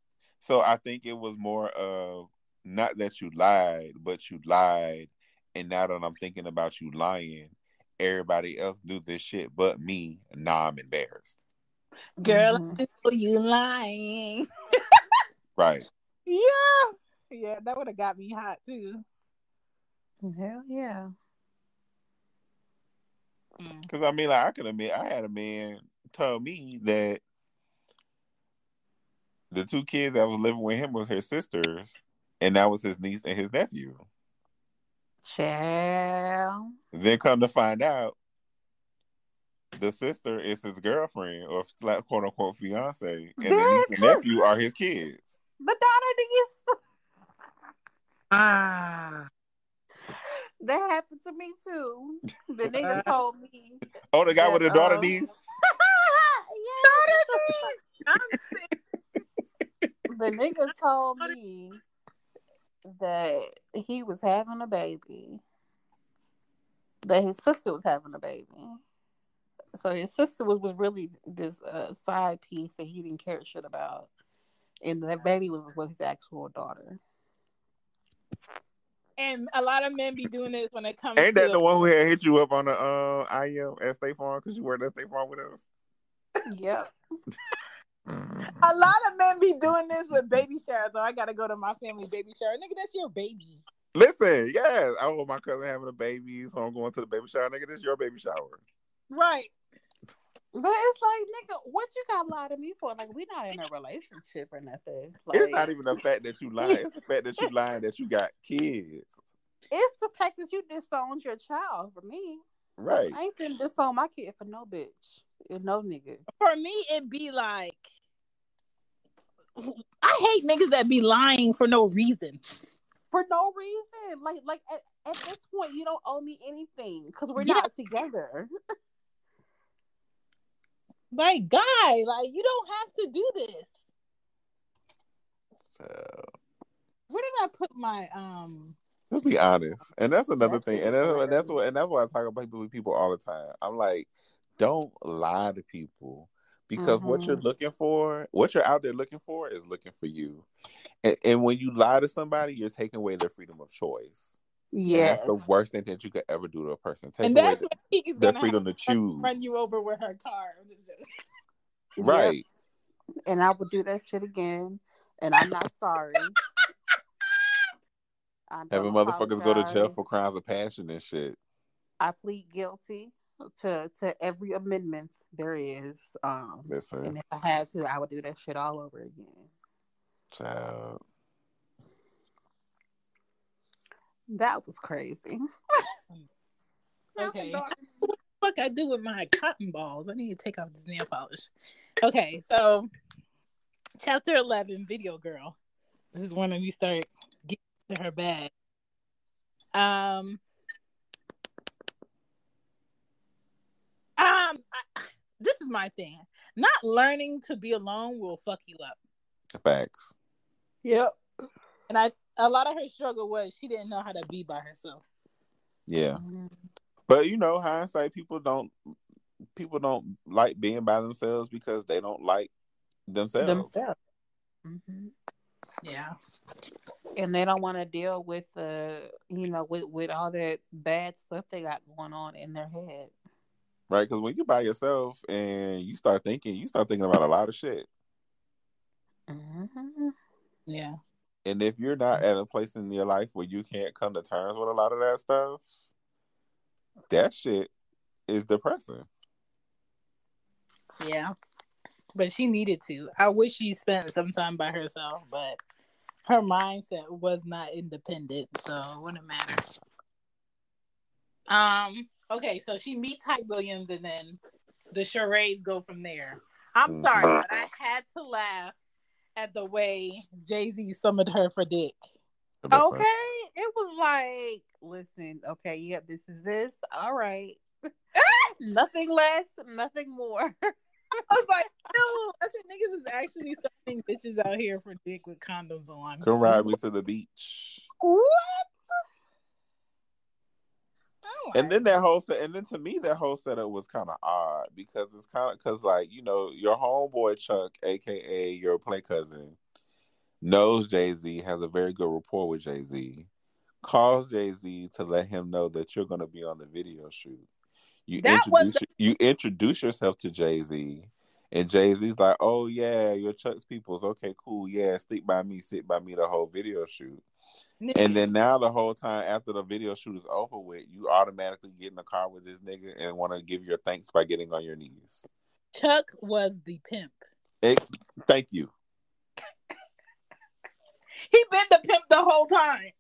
So I think it was more of not that you lied, but you lied. And now that I'm thinking about you lying, everybody else knew this shit but me. Now I'm embarrassed. Girl, Mhm. You lying. Right. Yeah. Yeah, that would have got me hot too. Hell yeah. Mm. Because I mean, like I could admit, I had a man tell me that the two kids that was living with him was his sisters, and that was his niece and his nephew. Child. Then come to find out, the sister is his girlfriend or like, quote unquote fiance, and the niece and nephew are his kids. The daughter niggas. Ah. That happened to me too. The nigga told me. Oh, the guy with the daughter um, niece. the nigga told me that he was having a baby. That his sister was having a baby. So his sister was, was really this uh, side piece that he didn't care shit about. And that baby was, was his actual daughter. And a lot of men be doing this when it comes Ain't to that the one who had hit you up on the uh IM at State Farm because you were at State Farm with us? Yep. a lot of men be doing this with baby showers. Oh, I gotta go to my family baby shower. Nigga, that's your baby. Listen, yes, I want my cousin having a baby, so I'm going to the baby shower. Nigga, this your baby shower. Right. But it's like, nigga, what you got lie to me for? Like, we not in a relationship or nothing. Like, it's not even the fact that you lying. It's the fact that you lying that you got kids. It's the fact that you disowned your child for me. Right. I ain't finna disown my kid for no bitch and no nigga. For me, it'd be like I hate niggas that be lying for no reason. For no reason. Like, like at, at this point, you don't owe me anything because we're Yeah. not together. Like, guy, like you don't have to do this. So, Where did I put my um to be honest, and that's another That's thing, and that's, and that's what, and that's why I talk about people with people all the time. I'm like, don't lie to people because what Mhm. you're looking for, what you're out there looking for, is looking for you. And, and when you lie to somebody, you're taking away their freedom of choice. Yeah, that's the worst thing that you could ever do to a person. Take and away that's the- he's their gonna freedom to have to choose. run you over with her car. I'm just joking. Yep. Right. And I would do that shit again. And I'm not sorry. Having don't motherfuckers go to jail for crimes of passion and shit. I plead guilty to to every amendment there is. Um, and Listen, if I had to, I would do that shit all over again. child. That was crazy. Okay. What the fuck I do with my cotton balls? I need to take off this nail polish. Okay, so chapter eleven, video girl. This is when we start getting to her bag. Um. Um, I, this is my thing. Not learning to be alone will fuck you up. Facts. Yep. And I, a lot of her struggle was she didn't know how to be by herself. Yeah. But you know, hindsight, people don't people don't like being by themselves because they don't like themselves. Themselves. hmm Yeah. And they don't want to deal with uh you know with with all that bad stuff they got going on in their head. Right? Because when you're by yourself and you start thinking, you start thinking about a lot of shit. hmm Yeah. And if you're not at a place in your life where you can't come to terms with a lot of that stuff, that shit is depressing. Yeah. But she needed to. I wish she spent some time by herself, but her mindset was not independent, so it wouldn't matter. Um, okay, so she meets Hype Williams and then the charades go from there. I'm mm-hmm. sorry, but I had to laugh at the way Jay Z summoned her for dick. Okay, it was like, listen, okay, yep, this is this. All right, nothing less, nothing more. I was like, no, I said niggas is actually summoning bitches out here for dick with condoms on. Come ride me to the beach. What? And then that whole set, and then to me that whole setup was kind of odd because it's kind of because like you know your homeboy Chuck, aka your play cousin, knows Jay Z, has a very good rapport with Jay Z, calls Jay Z to let him know that you're going to be on the video shoot. You That introduce you introduce yourself to Jay Z, and Jay Z's like, "Oh yeah, you're Chuck's people's. Okay, cool. Yeah, sleep by me, sit by me the whole video shoot." And then now the whole time after the video shoot is over with, you automatically get in the car with this nigga and want to give your thanks by getting on your knees. Chuck was the pimp. Hey, thank you. He been the pimp the whole time,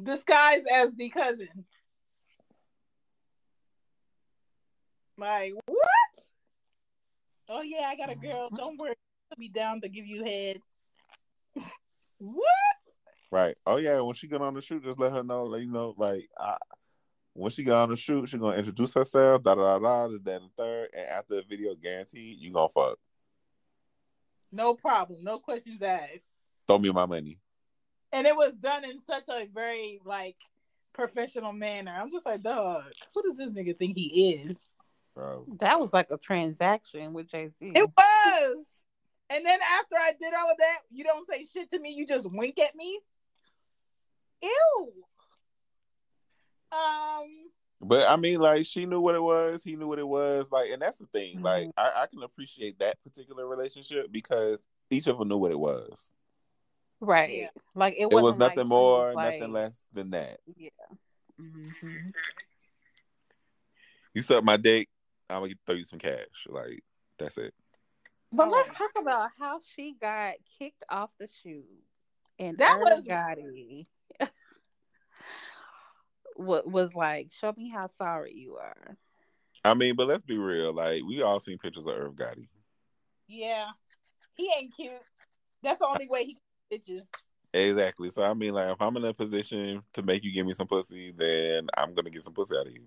disguised as the cousin. Like what? Oh yeah, I got a girl. Don't worry, I'll be down to give you head. what? Right. Oh yeah, when she get on the shoot, just let her know, like, you know, like I, when she get on the shoot, she gonna introduce herself, da da da da, this, that, and third, and after the video, guaranteed you gonna fuck. No problem. No questions asked. Throw me my money. And it was done in such a very like professional manner. I'm just like, dog, who does this nigga think he is? Bro. That was like a transaction with Jay Z. It was. And then after I did all of that, you don't say shit to me. You just wink at me. Ew. Um. But I mean, like she knew what it was, he knew what it was, like, and that's the thing. Like, Mhm. I, I can appreciate that particular relationship because each of them knew what it was. Right. Yeah. Like it, It was wasn't like nothing more, was like- nothing less than that. Yeah. hmm You suck my dick, I'm gonna throw you some cash. Like, that's it. But let's talk about how she got kicked off the shoot. And That that was- Gotti what was like, show me how sorry you are. I mean, but let's be real. Like, we all seen pictures of Irv Gotti. Yeah. He ain't cute. That's the only way he bitches. Exactly. So I mean, like, if I'm in a position to make you give me some pussy, then I'm gonna get some pussy out of you.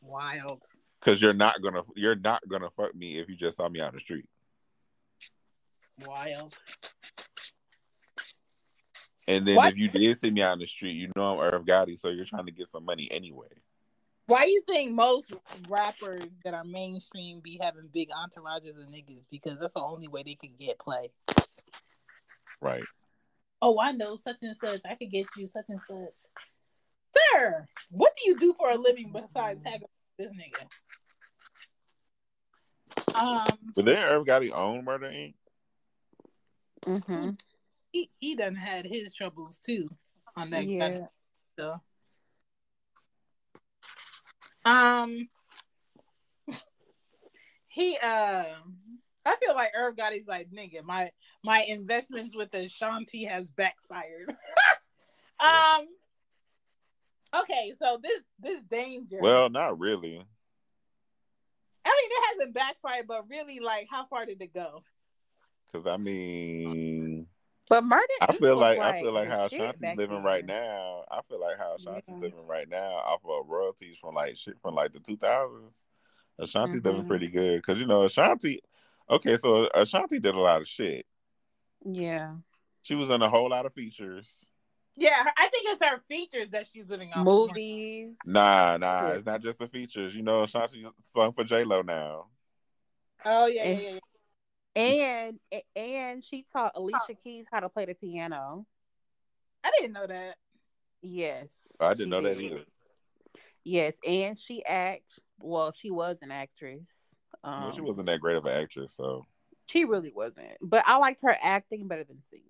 Wild. Cause you're not gonna you're not gonna fuck me if you just saw me on the street. Wild. And then What? if you did see me out in the street, you know I'm Irv Gotti, so you're trying to get some money anyway. Why do you think most rappers that are mainstream be having big entourages of niggas? Because that's the only way they can get play. Right. Oh, I know such and such. I could get you such and such. Sir, what do you do for a living besides hang with this nigga? Um, But then Irv Gotti own Murder Inc. Mm-hmm. He he done had his troubles too on that. Yeah. So, um, he uh, I feel like Irv Gotti's like nigga. My my investments with Ashanti has backfired. um. Okay, so this this danger. Well, not really. I mean, it hasn't backfired, but really, like, how far did it go? Cause I mean But murder. I feel was, like, I feel like how shit Ashanti's living then. right now. I feel like how Ashanti's Yeah. living right now off of royalties from like shit from like the two thousands. Ashanti's living Mhm. pretty good because you know Ashanti. Okay, so Ashanti did a lot of shit. Yeah. She was in a whole lot of features. Yeah, I think it's her features that she's living on. Movies. Nah, nah, Yeah. it's not just the features. You know, Ashanti sung for J Lo now. Oh yeah, yeah, yeah. Yeah. And and she taught Alicia Keys how to play the piano. I didn't know that. Yes. I didn't she know that either. Yes, and she acts. Well, she was an actress. Um, Well, she wasn't that great of an actress, so She really wasn't. But I liked her acting better than singing.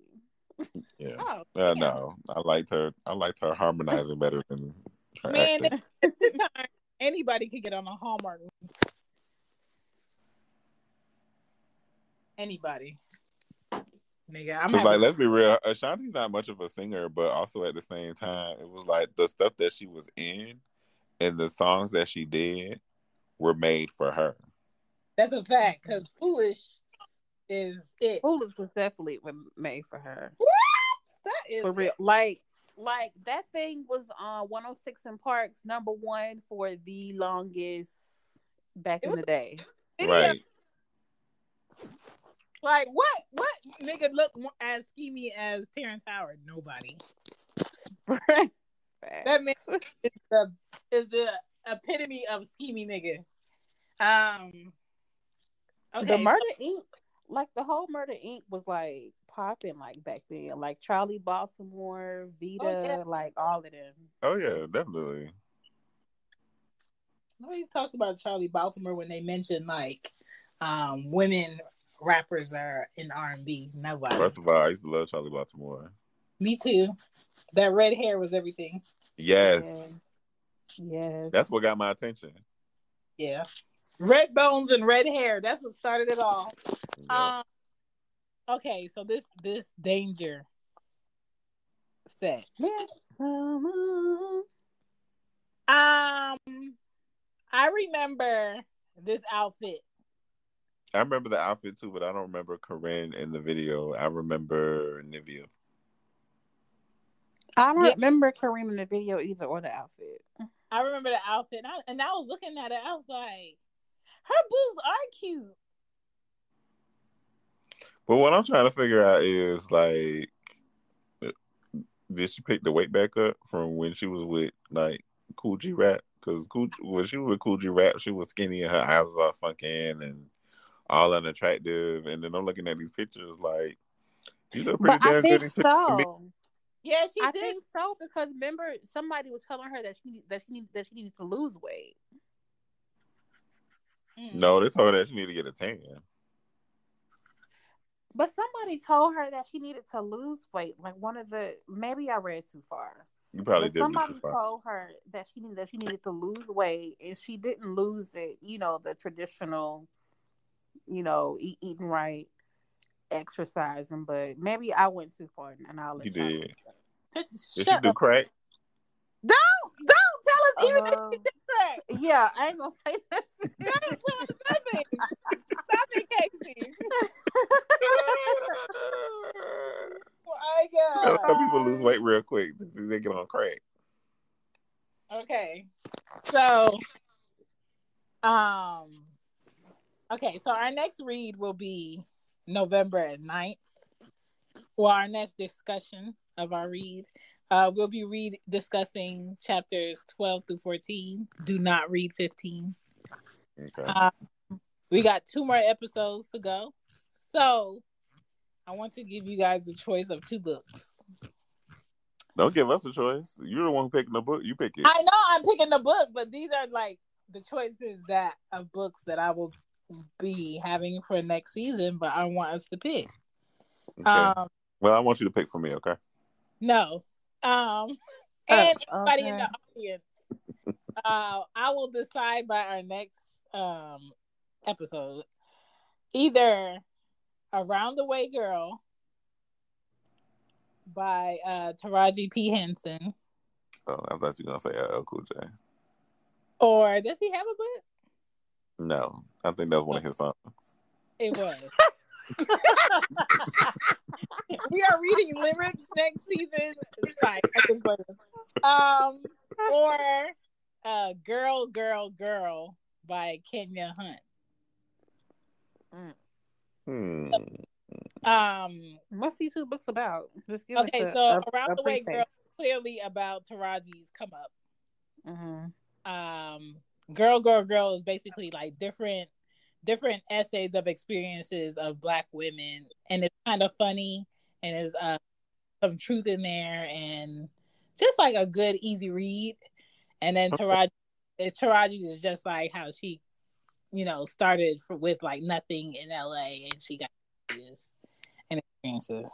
Yeah. Oh, Uh, no, I liked her. I liked her harmonizing better than her Man, acting. at this time, anybody could get on a Hallmark. movie. Anybody. Nigga, I'm Cause like, let's be real, Ashanti's not much of a singer, but also at the same time, it was like the stuff that she was in and the songs that she did were made for her. that's a fact because Foolish is it. Foolish was definitely made for her. What? That is For real. Like like that thing was on 106 in Parks number one for the longest back It in was- the day. Video. Right. Like what? What nigga look as schemy as Terrence Howard? Nobody. Right. That man is the is the epitome of schemy nigga. Um. Okay. the Murder Inc. Like the whole Murder Inc. was like popping like back then. Like Charli Baltimore, Vita, Oh, yeah. like all of them. Oh yeah, definitely. Nobody talks about Charli Baltimore when they mention like um women rappers are in R and B. Nobody. First of all, I used to love Charli Baltimore. Me too. That red hair was everything. Yes, Yes. that's what got my attention. Yeah. Red bones and red hair. That's what started it all. Yeah. Um okay, so this this danger set. Um I remember this outfit. I remember the outfit too, but I don't remember Karrine in the video. I remember Nivea. I don't Yeah. remember Karrine in the video either or the outfit. I remember the outfit and I, and I was looking at it, I was like, her boobs are cute. But what I'm trying to figure out is like, did she pick the weight back up from when she was with like Kool G Rap? Because cool, when she was with Kool G Rap, she was skinny and her eyes was all sunken and all unattractive. And then I'm looking at these pictures like, you look pretty But I damn good. think in pictures to me. so. Yeah, she I did. think so because remember somebody was telling her that she that she need, that she needed to lose weight. Mm. No, they told her that she needed to get a tan. But somebody told her that she needed to lose weight. Like one of the maybe I read too far. You probably but did. somebody Too far. told her that she needed that she needed to lose weight and she didn't lose it, you know, the traditional, you know, eat, eating right, exercising. But maybe I went too far and I'll let You did. Just Did she shut do up. crack? Don't don't tell us even if Uh, she did crack. yeah, I ain't gonna say that. Don't tell us nothing. Stop it, Casey. Oh my Some people lose weight real quick. They get on crack. Okay. So um okay, so our next read will be November 9th. Well, our next discussion of our read. Uh we'll be read discussing chapters 12 through 14. Do not read 15. Okay. Uh, we got two more episodes to go. So I want to give you guys a choice of two books. Don't give us a choice. You're the one who picking the book. You pick it. I know I'm picking the book, but these are like the choices that of books that I will be having for next season, but I want us to pick. Okay. Um well, I want you to pick for me, okay? no. Um and Oh, everybody in the audience. Uh I will decide by our next um episode. Either Around the Way Girl by uh Taraji P. Henson. Oh, I thought you were gonna say LL Cool J. Or does he have a book? No, I think that's one of his songs. It was. we are reading lyrics next season. Sorry, I'm just playing. Um, or uh, "Girl, Girl, Girl" by Kenya Hunt. Hmm. Um, What's these two books about? Just give okay, us a, so a, "Around a the Way preface. Girl" is clearly about Taraji's come up. Mhm. um girl girl girl is basically like different different essays of experiences of black women and it's kind of funny and there's uh some truth in there and just like a good easy read and then Taraji Taraji is just like how she you know started for, with like nothing in LA and she got this and experiences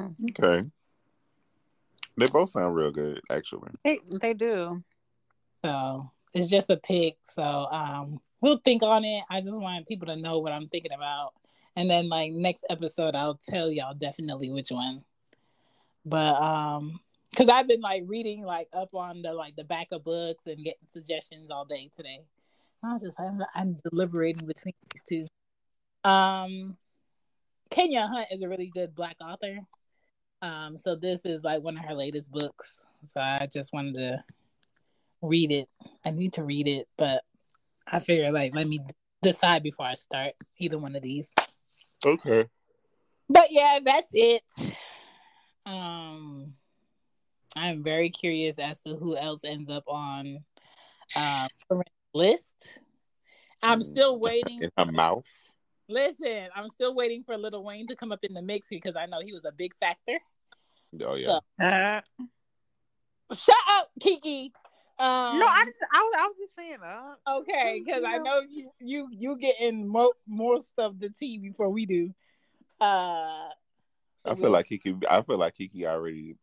Okay. They both sound real good, actually. They they do. So it's just a pick. So um we'll think on it. I just want people to know what I'm thinking about. And then like next episode I'll tell y'all definitely which one. But um because I've been like reading like up on the like the back of books and getting suggestions all day today. I was just I'm, I'm deliberating between these two. Um Kenya Hunt is a really good black author. Um, so this is like one of her latest books. So I just wanted to read it. I need to read it, but I figure like let me decide before I start either one of these. Okay. But yeah, that's it. Um I'm very curious as to who else ends up on um list. I'm still waiting in her mouth. Listen, I'm still waiting for Lil Wayne to come up in the mix because I know he was a big factor. Oh yeah. So, uh, shut up, Kiki. Um, no, I, I, was, I was just saying. Uh, okay, because I know you you you getting more more stuff the tea before we do. Uh, so I feel we'll, like Kiki. I feel like Kiki already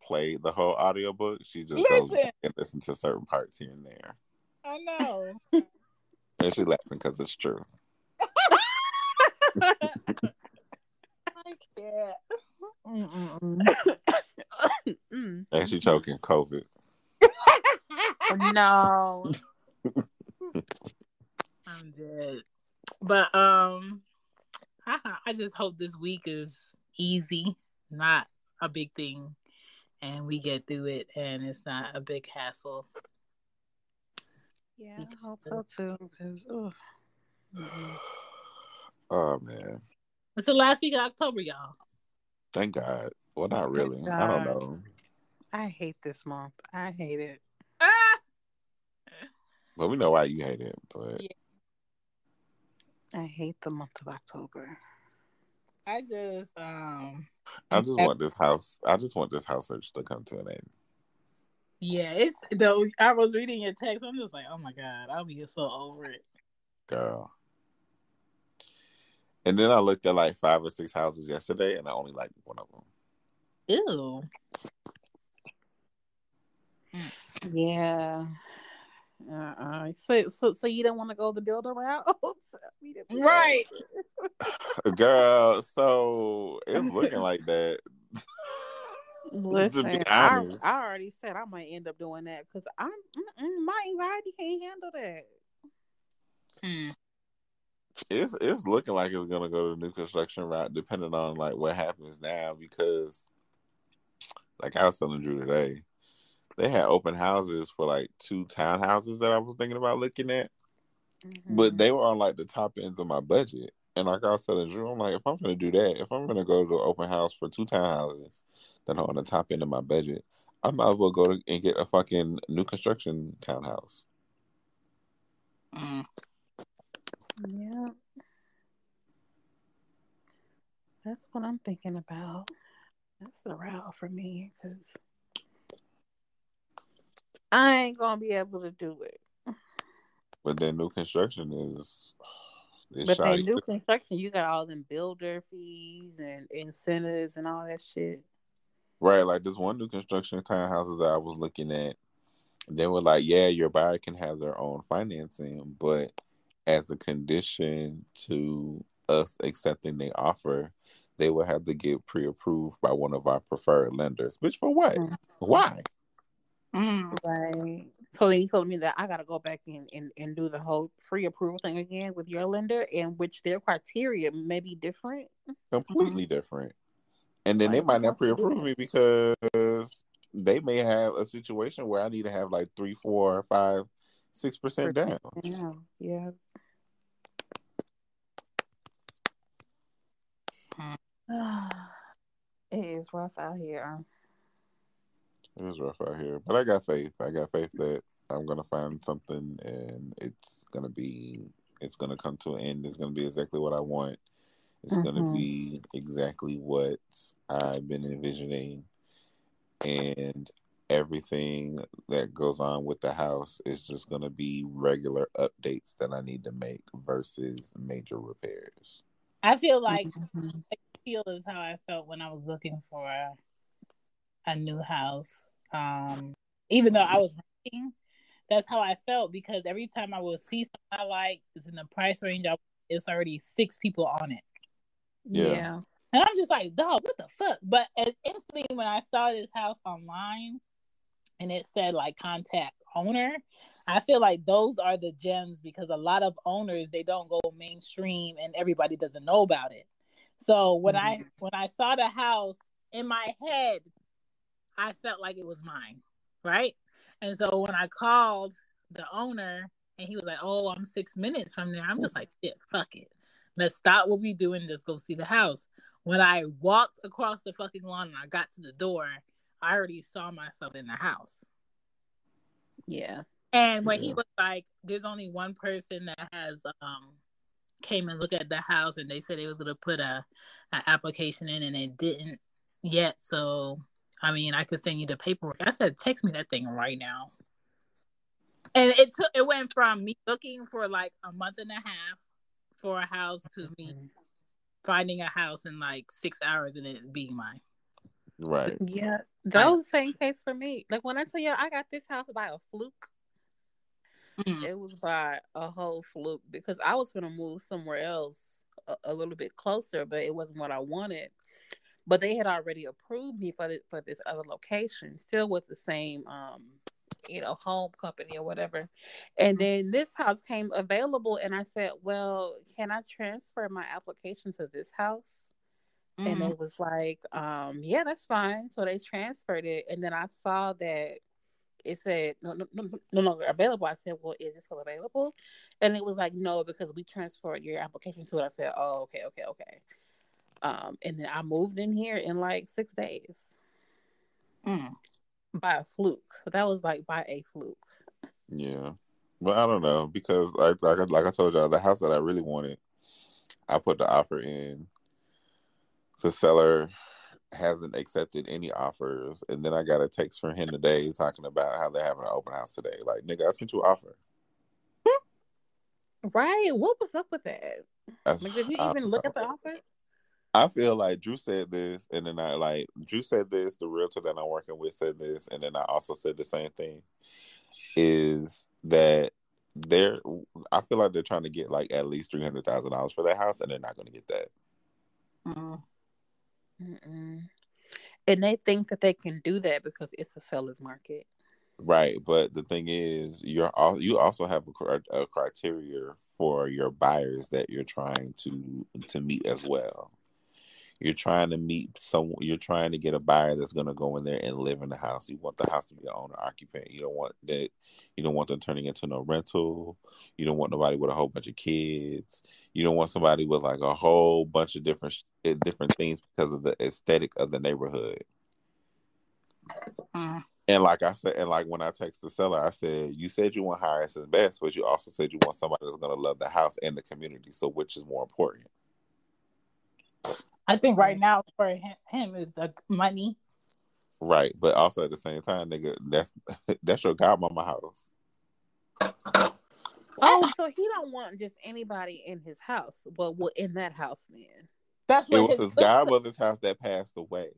played the whole audiobook. She just listen. goes and listen to certain parts here and there. I know. and she laughing because it's true. I can't. and she choking COVID. No. I'm dead. But um I just hope this week is easy, not a big thing, and we get through it and it's not a big hassle. Yeah, I hope so too. Because, oh. Mm-hmm. oh man. It's the last week of October, y'all. Thank God. Well, not really. I don't know. I hate this month. I hate it. Well, we know why you hate it, but yeah. I hate the month of October. I just um I just want this house I just want this house search to come to an end. Yeah, it's though I was reading your text, I'm just like, oh my god, I'll be so over it. Girl. And then I looked at like five or six houses yesterday, and I only liked one of them. Ew. Yeah. Uh-uh. So, so, so you don't want to go the builder route, right? Girl, so it's looking like that. Listen, I, I already said I might end up doing that because I'm my anxiety can't handle that. Hmm it's it's looking like it's gonna go to the new construction route, depending on like what happens now. Because, like I was telling Drew today, they had open houses for like two townhouses that I was thinking about looking at, mm-hmm. but they were on like the top ends of my budget. And like I said telling Drew, I'm like, if I'm gonna do that, if I'm gonna go to an open house for two townhouses that are on the top end of my budget, I might as well go to, and get a fucking new construction townhouse. Mm. Yeah. That's what I'm thinking about. That's the route for me because I ain't gonna be able to do it. But then new construction is. But then new construction, you got all them builder fees and incentives and all that shit. Right, like this one new construction townhouses that I was looking at, they were like, "Yeah, your buyer can have their own financing, but as a condition to us accepting the offer, they will have to get pre-approved by one of our preferred lenders. Which for what? Mm-hmm. Why? Mm. Right. So he told me that I got to go back in and, and do the whole pre-approval thing again with your lender, in which their criteria may be different. Completely mm-hmm. different. And then like, they might not pre-approve me because they may have a situation where I need to have like three, four, five, six percent down. Yeah, yeah. it is rough out here. It is rough out here, but I got faith. I got faith that I'm gonna find something, and it's gonna be, it's gonna come to an end. It's gonna be exactly what I want. It's mm-hmm. gonna be exactly what I've been envisioning, and everything that goes on with the house is just gonna be regular updates that I need to make versus major repairs. I feel like Mhm. feel is how I felt when I was looking for a, a new house. Um, even though I was renting, that's how I felt because every time I would see something I like, it's in the price range. I, it's already six people on it, Yeah. yeah. and I'm just like, dog, what the fuck? But instantly, when I saw this house online, and it said like contact owner. I feel like those are the gems because a lot of owners they don't go mainstream and everybody doesn't know about it. So when I when I saw the house in my head, I felt like it was mine, right? And so when I called the owner and he was like, "Oh, I'm six minutes from there," I'm just like, "Shit, fuck it, let's stop what we're doing. Let's go see the house." When I walked across the fucking lawn and I got to the door, I already saw myself in the house. Yeah. And when he was like, "There's only one person that has um came and looked at the house, and they said they was gonna put a, a application in, and it didn't yet." So, I mean, I could send you the paperwork. I said, "Text me that thing right now." And it took it went from me looking for like a month and a half for a house to me finding a house in like six hours and it being mine. Right. Yeah. That was the same case for me. Like when I tell you I got this house by a fluke, Mm. it was by a whole fluke because I was gonna move somewhere else a, a little bit closer, but it wasn't what I wanted. But they had already approved me for this, for this other location, still with the same um, you know, home company or whatever. And then this house came available, and I said, "Well, can I transfer my application to this house?" and Mhm. it was like um yeah that's fine so they transferred it and then i saw that it said no no no, no longer available i said well is it still available and it was like no because we transferred your application to it i said oh okay okay okay um and then i moved in here in like six days Mm. by a fluke that was like by a fluke Yeah. But I don't know because like like I- like I told y'all, the house that I really wanted, I put the offer in. The seller hasn't accepted any offers, and then I got a text from him today talking about how they're having an open house today. Like, nigga, I sent you an offer. right what was up with that That's- like did you even look know. at the offer I feel like Drew said this, and then I like Drew said this. The realtor that I'm working with said this, and then I also said the same thing. Is that they're? I feel like they're trying to get like at least three hundred thousand dollars for that house, and they're not going to get that. Mm. Mm-mm. and they think that they can do that because it's a seller's market Right, but the thing is, you're all you also have a, a criteria for your buyers that you're trying to to meet as well. You're trying to meet some. You're trying to get a buyer that's going to go in there and live in the house. You want the house to be an owner occupant. You don't want that. You don't want them turning into no rental. You don't want nobody with a whole bunch of kids. You don't want somebody with like a whole bunch of different eh, different things because of the aesthetic of the neighborhood. Mm. And like I said, and like when I text the seller, I said, "You said you want highest and best, but you also said you want somebody that's going to love the house and the community. So which is more important?" I think right now for him, him is the money. Right, but also at the same time, nigga, that's that's your godmama house. Oh, so he don't want just anybody in his house, but well, in that house then. That's what It was his his godmother's house that passed away.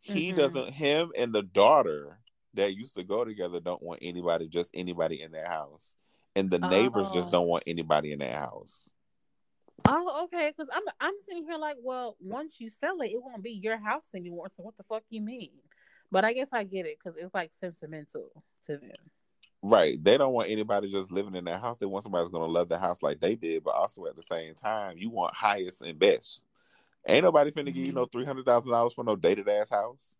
He Mhm. doesn't. Him and the daughter that used to go together don't want anybody, just anybody in that house, and the neighbors just Oh. don't want anybody in that house. Oh, okay. Because I'm I'm sitting here like, well, once you sell it, it won't be your house anymore. So what the fuck you mean? But I guess I get it because it's like sentimental to them. Right. They don't want anybody just living in that house. They want somebody who's gonna love the house like they did, but also at the same time, you want highest and best. Ain't nobody finna give you no mm-hmm. three hundred thousand dollars for no dated ass house.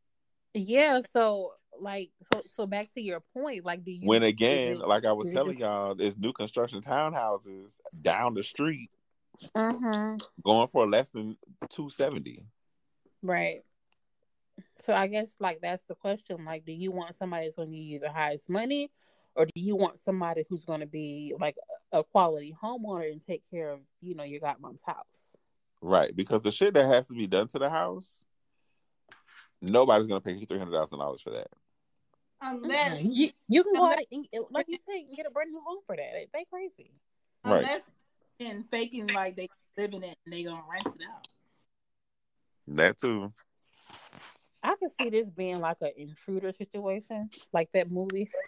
Yeah. So like, so so back to your point, like, do you When again, it- like I was telling y'all, there's new construction townhouses down the street Mhm. going for less than two seventy. Right. So I guess like that's the question. Like, do you want somebody that's going to give you the highest money, or do you want somebody who's going to be like a quality homeowner and take care of you know your godmom's house? Right, because the shit that has to be done to the house, nobody's gonna pay you three hundred thousand dollars for that. unless You, you can go out unless- and, and, like you say, you get a brand new home for that. They crazy. Right. unless and faking like they live in it and they gonna rent it out. That too. I can see this being like an intruder situation, like that movie.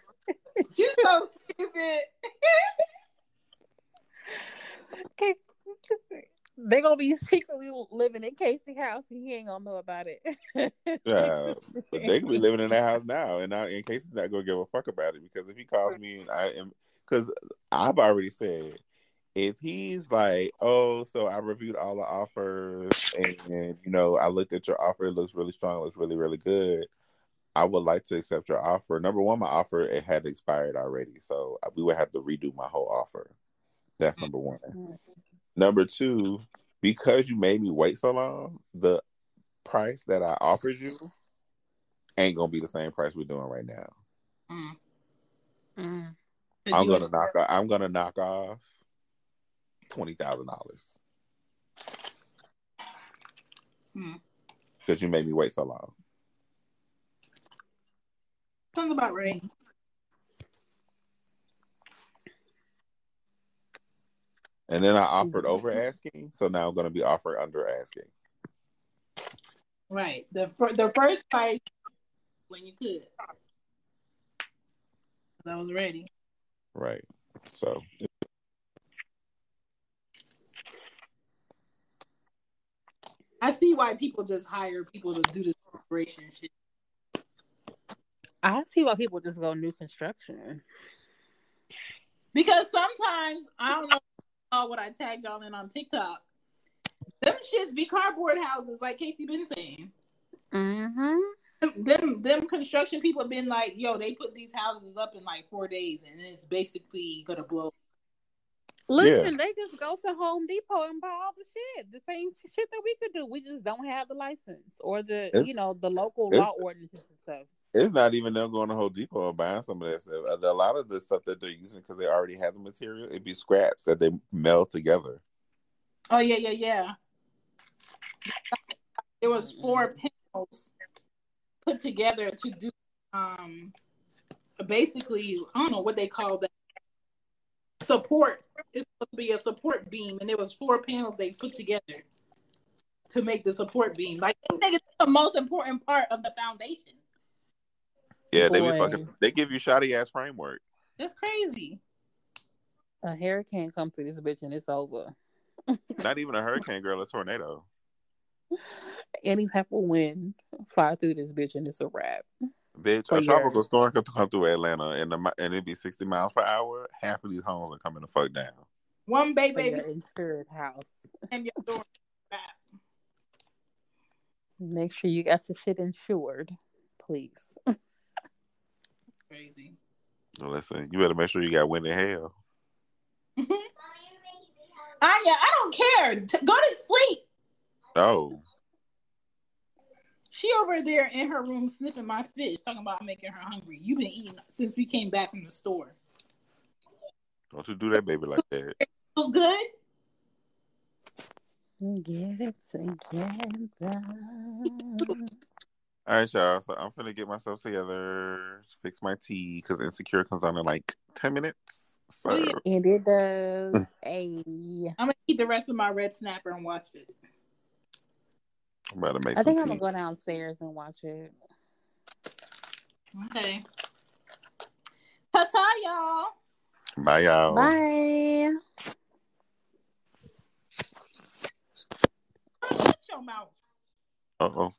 You so stupid. Okay. They gonna be secretly living in Casey house and he ain't gonna know about it. Yeah, but they could be living in that house now, and I, in case he's not gonna give a fuck about it, because if he calls me and I am, because I've already said, if he's like, oh, so I reviewed all the offers, and you know, I looked at your offer, it looks really strong, it looks really, really good. I would like to accept your offer. Number one, my offer it had expired already, so we would have to redo my whole offer. That's number one. Number two, because you made me wait so long, the price that I offered you ain't gonna be the same price we're doing right now. Mm. Mm. I'm gonna knock. Off, I'm gonna knock off twenty thousand dollars Hmm. because you made me wait so long. Sounds about right. And then I offered over asking, so now I'm gonna be offered under asking. Right. The the first price when you could. I was ready. Right. So I see why people just hire people to do this operation shit. I see why people just go new construction. Because sometimes I don't know what I tagged y'all in on TikTok. Them shits be cardboard houses, like Casey been saying. Mm-hmm. Them them construction people been like, yo, they put these houses up in like four days, and it's basically gonna blow. Listen, they just go to Home Depot and buy all the shit. The same shit that we could do. We just don't have the license or the It's- you know the local law ordinances and stuff. it's not even them going to Home Depot and buying some of that stuff. A lot of the stuff that they're using because they already have the material, it'd be scraps that they meld together. Oh yeah, yeah, yeah. It was four panels put together to do um basically I don't know what they call that support. It's supposed to be a support beam, and it was four panels they put together to make the support beam. Like I think it's the most important part of the foundation. Yeah, they be fucking. They give you shoddy ass framework. That's crazy. A hurricane come through this bitch and it's over. Not even a hurricane, girl, a tornado. Any type of wind fly through this bitch and it's a wrap. Bitch, a tropical storm could come through Atlanta and the, and it'd be sixty miles per hour. Half of these homes are coming the fuck down. One bay For baby your insured house. and your door. Make sure you got your shit insured, please. Crazy. Well, Listen, you better make sure you got wind in hell. Anya, I don't care. T- go to sleep. Oh, She over there in her room sniffing my fish, talking about making her hungry. You've been eating since we came back from the store. don't you do that, baby, like that. It feels good. Get it together. All right, y'all. So I'm finna get myself together, fix my tea, because Insecure comes on in like ten minutes. So yeah. And it does a I'm gonna eat the rest of my red snapper and watch it. I'm about to make I some think I'm gonna go downstairs and watch it. Okay. Ta ta, y'all. Bye, y'all. Bye. Shut your mouth. Uh oh.